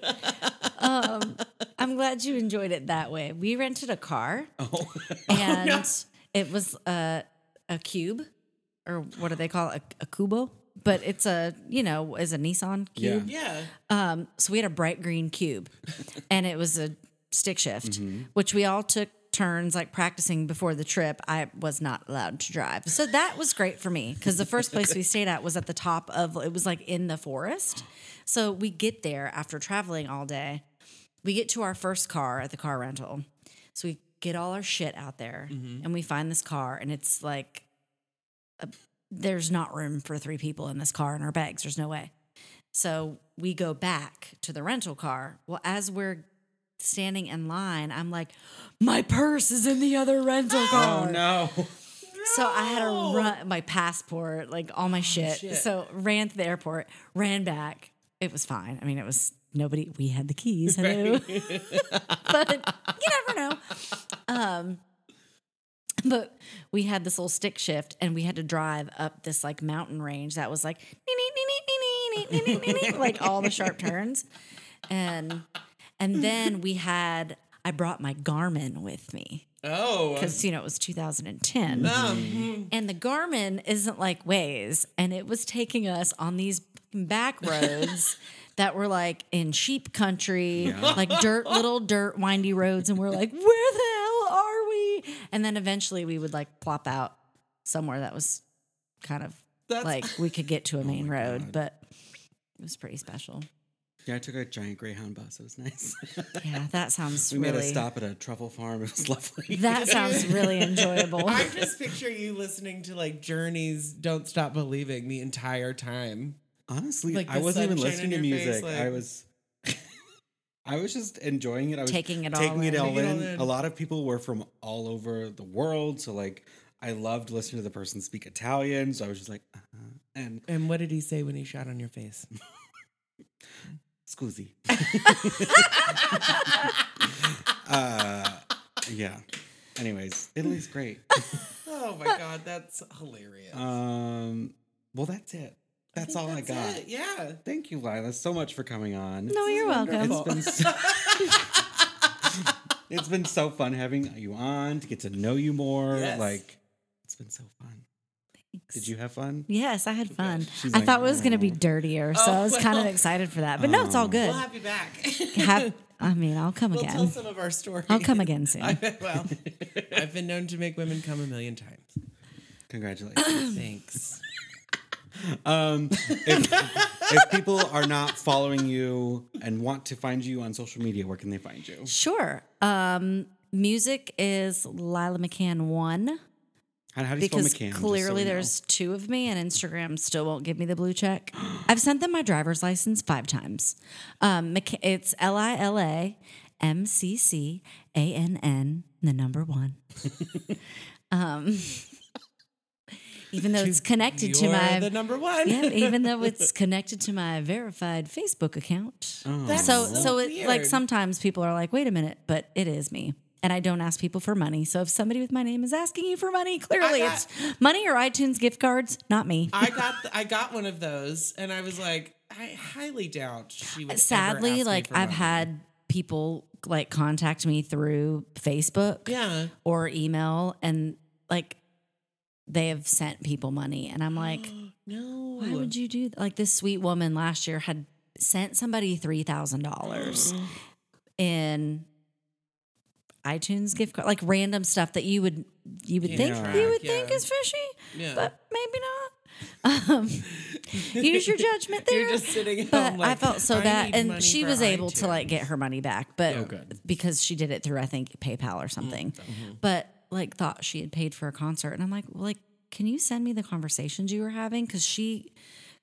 um, I'm glad you enjoyed it that way. We rented a car, oh [LAUGHS] and it was a a cube, or what do they call it? A, a cubo. But it's a you know is a Nissan cube. Yeah. Um, so we had a bright green cube, [LAUGHS] and it was a stick shift, which we all took turns like practicing before the trip. I was not allowed to drive, so that was great for me because the first place we [LAUGHS] stayed at was at the top of it was like in the forest. So we get there after traveling all day. We get to our first car at the car rental, so we get all our shit out there, and we find this car, and it's like a, there's not room for three people in this car and our bags. There's no way. So we go back to the rental car. Well, as we're standing in line, I'm like, my purse is in the other rental car. Oh no. So I had to run my passport, like all my shit. shit. So ran to the airport, ran back. It was fine. I mean, it was nobody. We had the keys. Hello, [LAUGHS] [LAUGHS] but you never know. Um, but we had this little stick shift, and we had to drive up this like mountain range that was like like all the sharp turns, and and then we had. I brought my Garmin with me Oh. because you know it was 2010 Um, and the Garmin isn't like Waze, and it was taking us on these back roads that were like in sheep country, like dirt, little dirt, windy roads, and we're like, where the hell are we? And then eventually we would like plop out somewhere that was kind of That's- like we could get to a [LAUGHS] oh main road, but it was pretty special. Yeah, I took a giant Greyhound bus. It was nice. [LAUGHS] Yeah, that sounds [LAUGHS] we really. made a stop at a truffle farm. It was lovely. That sounds really enjoyable. I just picture you listening to like Journey's "Don't Stop Believing" the entire time. Honestly, Like I wasn't even sunshine listening to in your face, music. like- I was I was just enjoying it. I was Taking it all it in. all all in. in. A lot of people were from all over the world, so like I loved listening to the person speak Italian. So I was just like, uh-huh. and And what did he say when he shot on your face? [LAUGHS] scusi. [LAUGHS] uh, yeah. Anyways, Italy's great. [LAUGHS] Oh my god, that's hilarious. Um, well, that's it. That's think all I got. it, Yeah. Thank you, Lila, so much for coming on. no, you're welcome. It's been so, [LAUGHS] it's been so fun having you on to get to know you more. Yes. Like it's been so fun. Thanks. Did you have fun? Yes, I had fun. She's I like, thought it was going to be "Oh." dirtier, so oh, I Oh, was kind of excited for that. But no, it's all Oh. good. We'll have you back. Have, [LAUGHS] I mean, I'll come we'll tell again. some of our stories. I'll come again soon. I, well, [LAUGHS] I've been known to make women come a million times. Congratulations. [COUGHS] Thanks. Um, if, if people are not following you and want to find you on social media, where can they find you? Sure. Um, music is Lila McCann one How, how do you because spell McCann? just so clearly know? there's two of me, and Instagram still won't give me the blue check. [GASPS] I've sent them my driver's license five times. Um, it's L I L A M C C A N N, the number one. [LAUGHS] um, even though it's connected to my the number one. yeah, even though [LAUGHS] it's connected to my verified Facebook account. Oh. That's So, so so, it, like sometimes people are like, "Wait a minute," but it is me, and I don't ask people for money. So if somebody with my name is asking you for money, [LAUGHS] clearly got- it's money or iTunes gift cards, not me. I got I got one of those, and I was like, I highly doubt she would. Sadly, like I've money. had people like contact me through Facebook Yeah. or email and like they have sent people money and I'm like [GASPS] no. why would you do that? Like this sweet woman last year had sent somebody $3,000 [GASPS] in iTunes gift card, like random stuff that you would you would think you would Yeah. think is fishy, Yeah. but maybe not. Um, [LAUGHS] use your judgment there. You're just sitting but home I felt so "I bad, and she was able to like get her money back, but Oh, because she did it through I think PayPal or something. But like thought she had paid for a concert, and I'm like, well, like, can you send me the conversations you were having? Because she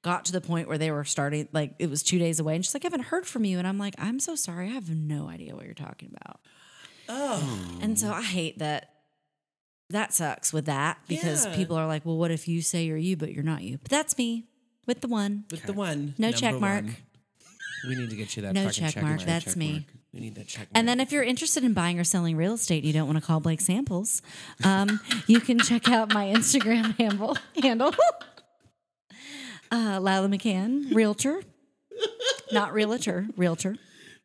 got to the point where they were starting, like it was two days away, and she's like, I haven't heard from you, and I'm like, I'm so sorry, I have no idea what you're talking about. Oh. And so I hate that. That sucks with that because Yeah. people are like, well, what if you say you're you, but you're not you? But that's me with the one. With the one. No number check mark. one. We need to get you that No fucking check mark. mark. That's check me. mark. We need that check And mark. then if you're interested in buying or selling real estate and you don't want to call Blake Samples, um, you can check out my Instagram [LAUGHS] handle handle. Uh, Lila McCann, realtor. Not realtor, realtor.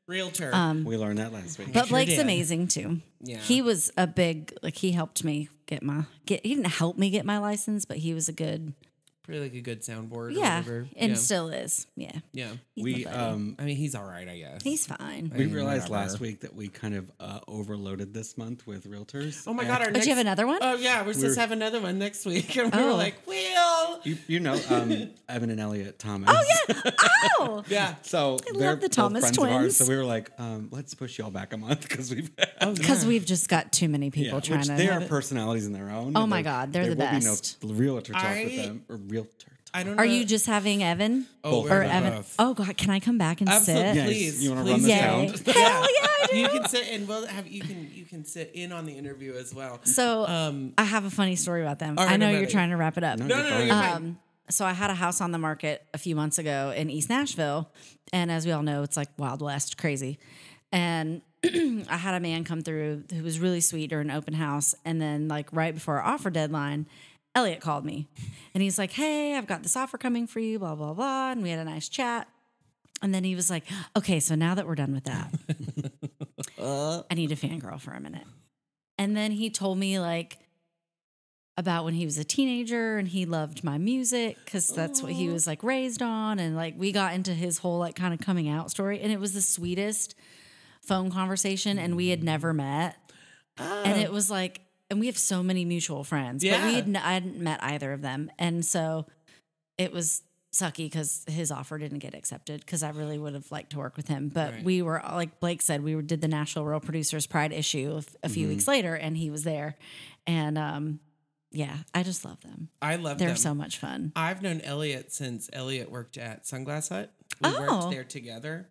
Realtor. Um, We learned that last week. But sure Blake's did. amazing too. Yeah. He was a big like he helped me get my get he didn't help me get my license, but he was a good Pretty like a good soundboard or yeah, whatever. and yeah. still is. Yeah. yeah. He's we um I mean, he's all right, I guess. he's fine. we mean, realized whatever. last week that we kind of uh, overloaded this month with realtors. Oh my god! Our Oh, next, do you have another one? Oh yeah, we're supposed We're- to have another one next week, [LAUGHS] and we were Oh. like, "Well, You, you know, um, [LAUGHS] Evan and Elliot Thomas. Oh yeah. Oh. [LAUGHS] yeah." So I they're love the both Thomas friends of ours. twins. So we were like, um, let's push y'all back a month because we've had, Because we've just got too many people yeah, trying which to. they have are it. personalities in their own. Oh and my there- God, they're there the will best. Be no realtor talk I- with them or realtor. Talk. I don't. Are know. you just having Evan? Oh, Both. we're or both. Evan? Oh God, can I come back and Absolutely, sit? Yes. please. You wanna please run this do. down? [LAUGHS] Hell yeah, I do. You can sit and we'll have you can you can sit in on the interview as well. So Um, I have a funny story about them. All right, I know I'm you're ready. trying to wrap it up. No, no, no, you're no, you're fine. Um, so I had a house on the market a few months ago in East Nashville, and as we all know, it's like Wild West, crazy. And [CLEARS THROAT] I had a man come through who was really sweet during an open house, and then like right before our offer deadline, Elliot called me, and he's like, "Hey, I've got this offer coming for you," blah blah blah, and we had a nice chat. And then he was like, "Okay, so now that we're done with that, [LAUGHS] uh. I need a fangirl for a minute." And then he told me like about when he was a teenager and he loved my music because that's what he was like raised on. And like we got into his whole like kind of coming out story. And it was the sweetest phone conversation. And we had never met. And ah. it was like, and we have so many mutual friends, but we Yeah. had, I hadn't met either of them. And so it was sucky because his offer didn't get accepted because I really would have liked to work with him. But Right. we were, like Blake said, we were, did the Nashville Real Producers Pride issue a few weeks later and he was there. And um, yeah, I just love them. I love them. They're so much fun. I've known Elliot since Elliot worked at Sunglass Hut. We Oh. worked there together.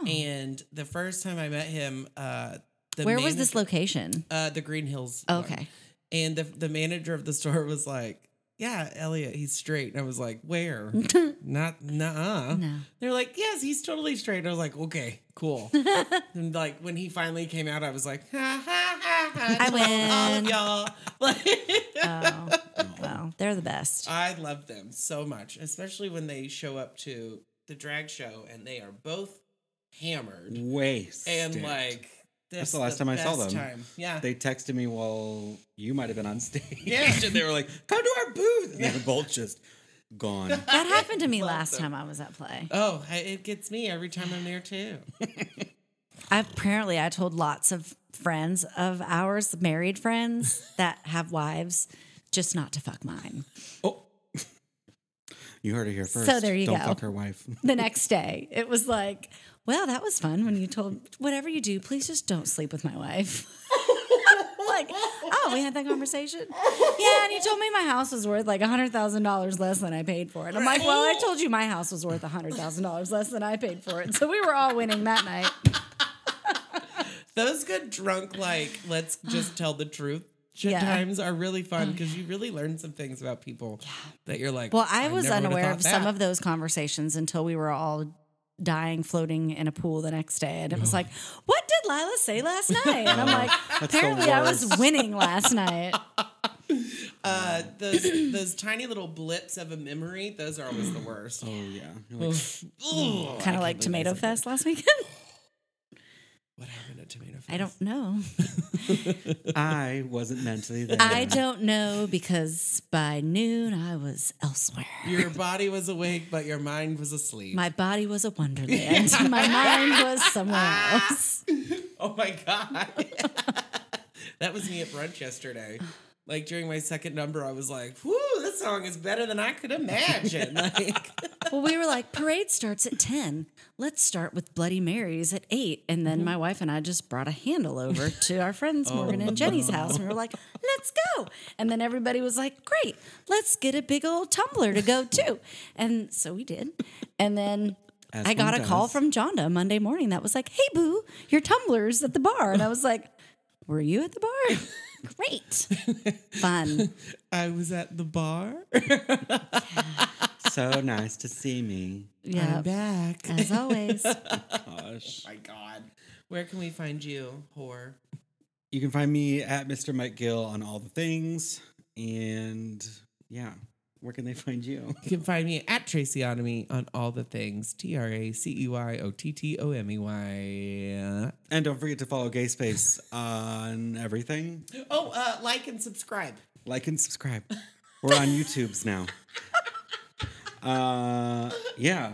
Oh. And the first time I met him, uh, the Where was this location? Uh, the Green Hills. one. Okay. And the the manager of the store was like, "Yeah, Elliot, he's straight." And I was like, "Where? [LAUGHS] Not, nah." No. They're like, "Yes, he's totally straight." I was like, "Okay, cool." [LAUGHS] and like when he finally came out, I was like, "Ha ha ha ha!" I to all of win. y'all. [LAUGHS] Like, Oh, well, they're the best. I love them so much, especially when they show up to the drag show and they are both hammered Waste. and like. That's the last time I saw them. Time. Yeah. they texted me while you might have been on stage. Yeah. [LAUGHS] and they were like, "Come to our booth." And they were both just gone. That [LAUGHS] happened to me last them. time I was at play. oh, it gets me every time I'm there too. [LAUGHS] I, apparently, I told lots of friends of ours, married friends that have wives, just not to fuck mine. oh, you heard it here first. So there you Don't go. fuck her wife. The next day, it was like, well, that was fun when you told, whatever you do, please just don't sleep with my wife. [LAUGHS] like, oh, we had that conversation. Yeah, and you told me my house was worth like $100,000 less than I paid for it. I'm like, well, I told you my house was worth $100,000 less than I paid for it. So we were all winning that night. [LAUGHS] Those good drunk, like, let's just tell the truth. Yeah. times are really fun mm. because you really learn some things about people that you're like. Well, I was never unaware of some of those conversations until we were all dying floating in a pool the next day. And it was like, what did Lila say last [LAUGHS] night? And I'm like, apparently I was winning last night. [LAUGHS] Uh, those those tiny little blips of a memory. Those are always the worst. Oh yeah. You're like, Ugh, Kind of like can't believe I Tomato said that. Fest last weekend. What happened tomato face? I don't know. [LAUGHS] I wasn't mentally there. I don't know because by noon I was elsewhere. Your body was awake, but your mind was asleep. My body was a wonderland. [LAUGHS] My mind was somewhere ah! else. [LAUGHS] oh my god, that was me at brunch yesterday. Like during my second number, I was like, "Whoo, this song is better than I could imagine." [LAUGHS] Like, [LAUGHS] Well, we were like, parade starts at 10. Let's start with Bloody Marys at 8. And then mm-hmm. my wife and I just brought a handle over to our friends oh, Morgan and Jenny's house. And we were like, let's go. And then everybody was like, great, let's get a big old tumbler to go too. And so we did. And then As I got a call from Jonda Monday morning that was like, hey, boo, your tumbler's at the bar. And I was like, were you at the bar? [LAUGHS] Great. [LAUGHS] Fun. I was at the bar. so nice to see me. Yeah. I'm back. As always. [LAUGHS] Gosh. my god, where can we find you, whore? You can find me at Mr. Mike Gill on all the things. And yeah, where can they find you? You can find me at Traceyottomey on all the things. T R A C E Y O T T O M E Y. And don't forget to follow Gay Space on everything. Oh, uh, like and subscribe. Like and subscribe. We're on YouTube's now. Uh, yeah,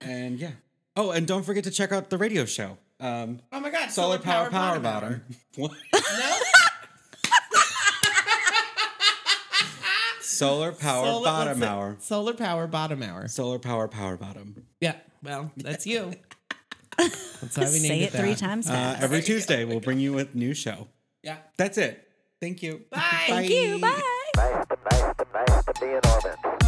and yeah. Oh, and don't forget to check out the radio show. Um, Oh my god, Solar, Power Power Bottom. Bottom. [LAUGHS] What? No? Solar Power Solar- Bottom? Hour. Solar Power Bottom Hour. Solar Power Power Bottom. Yeah, well, that's you. That's why we named Say it three that. times Uh, every Tuesday, we'll bring you a new show. Yeah. That's it. Thank you. Bye. Thank you. Bye. Nice to, nice to, nice to be in orbit.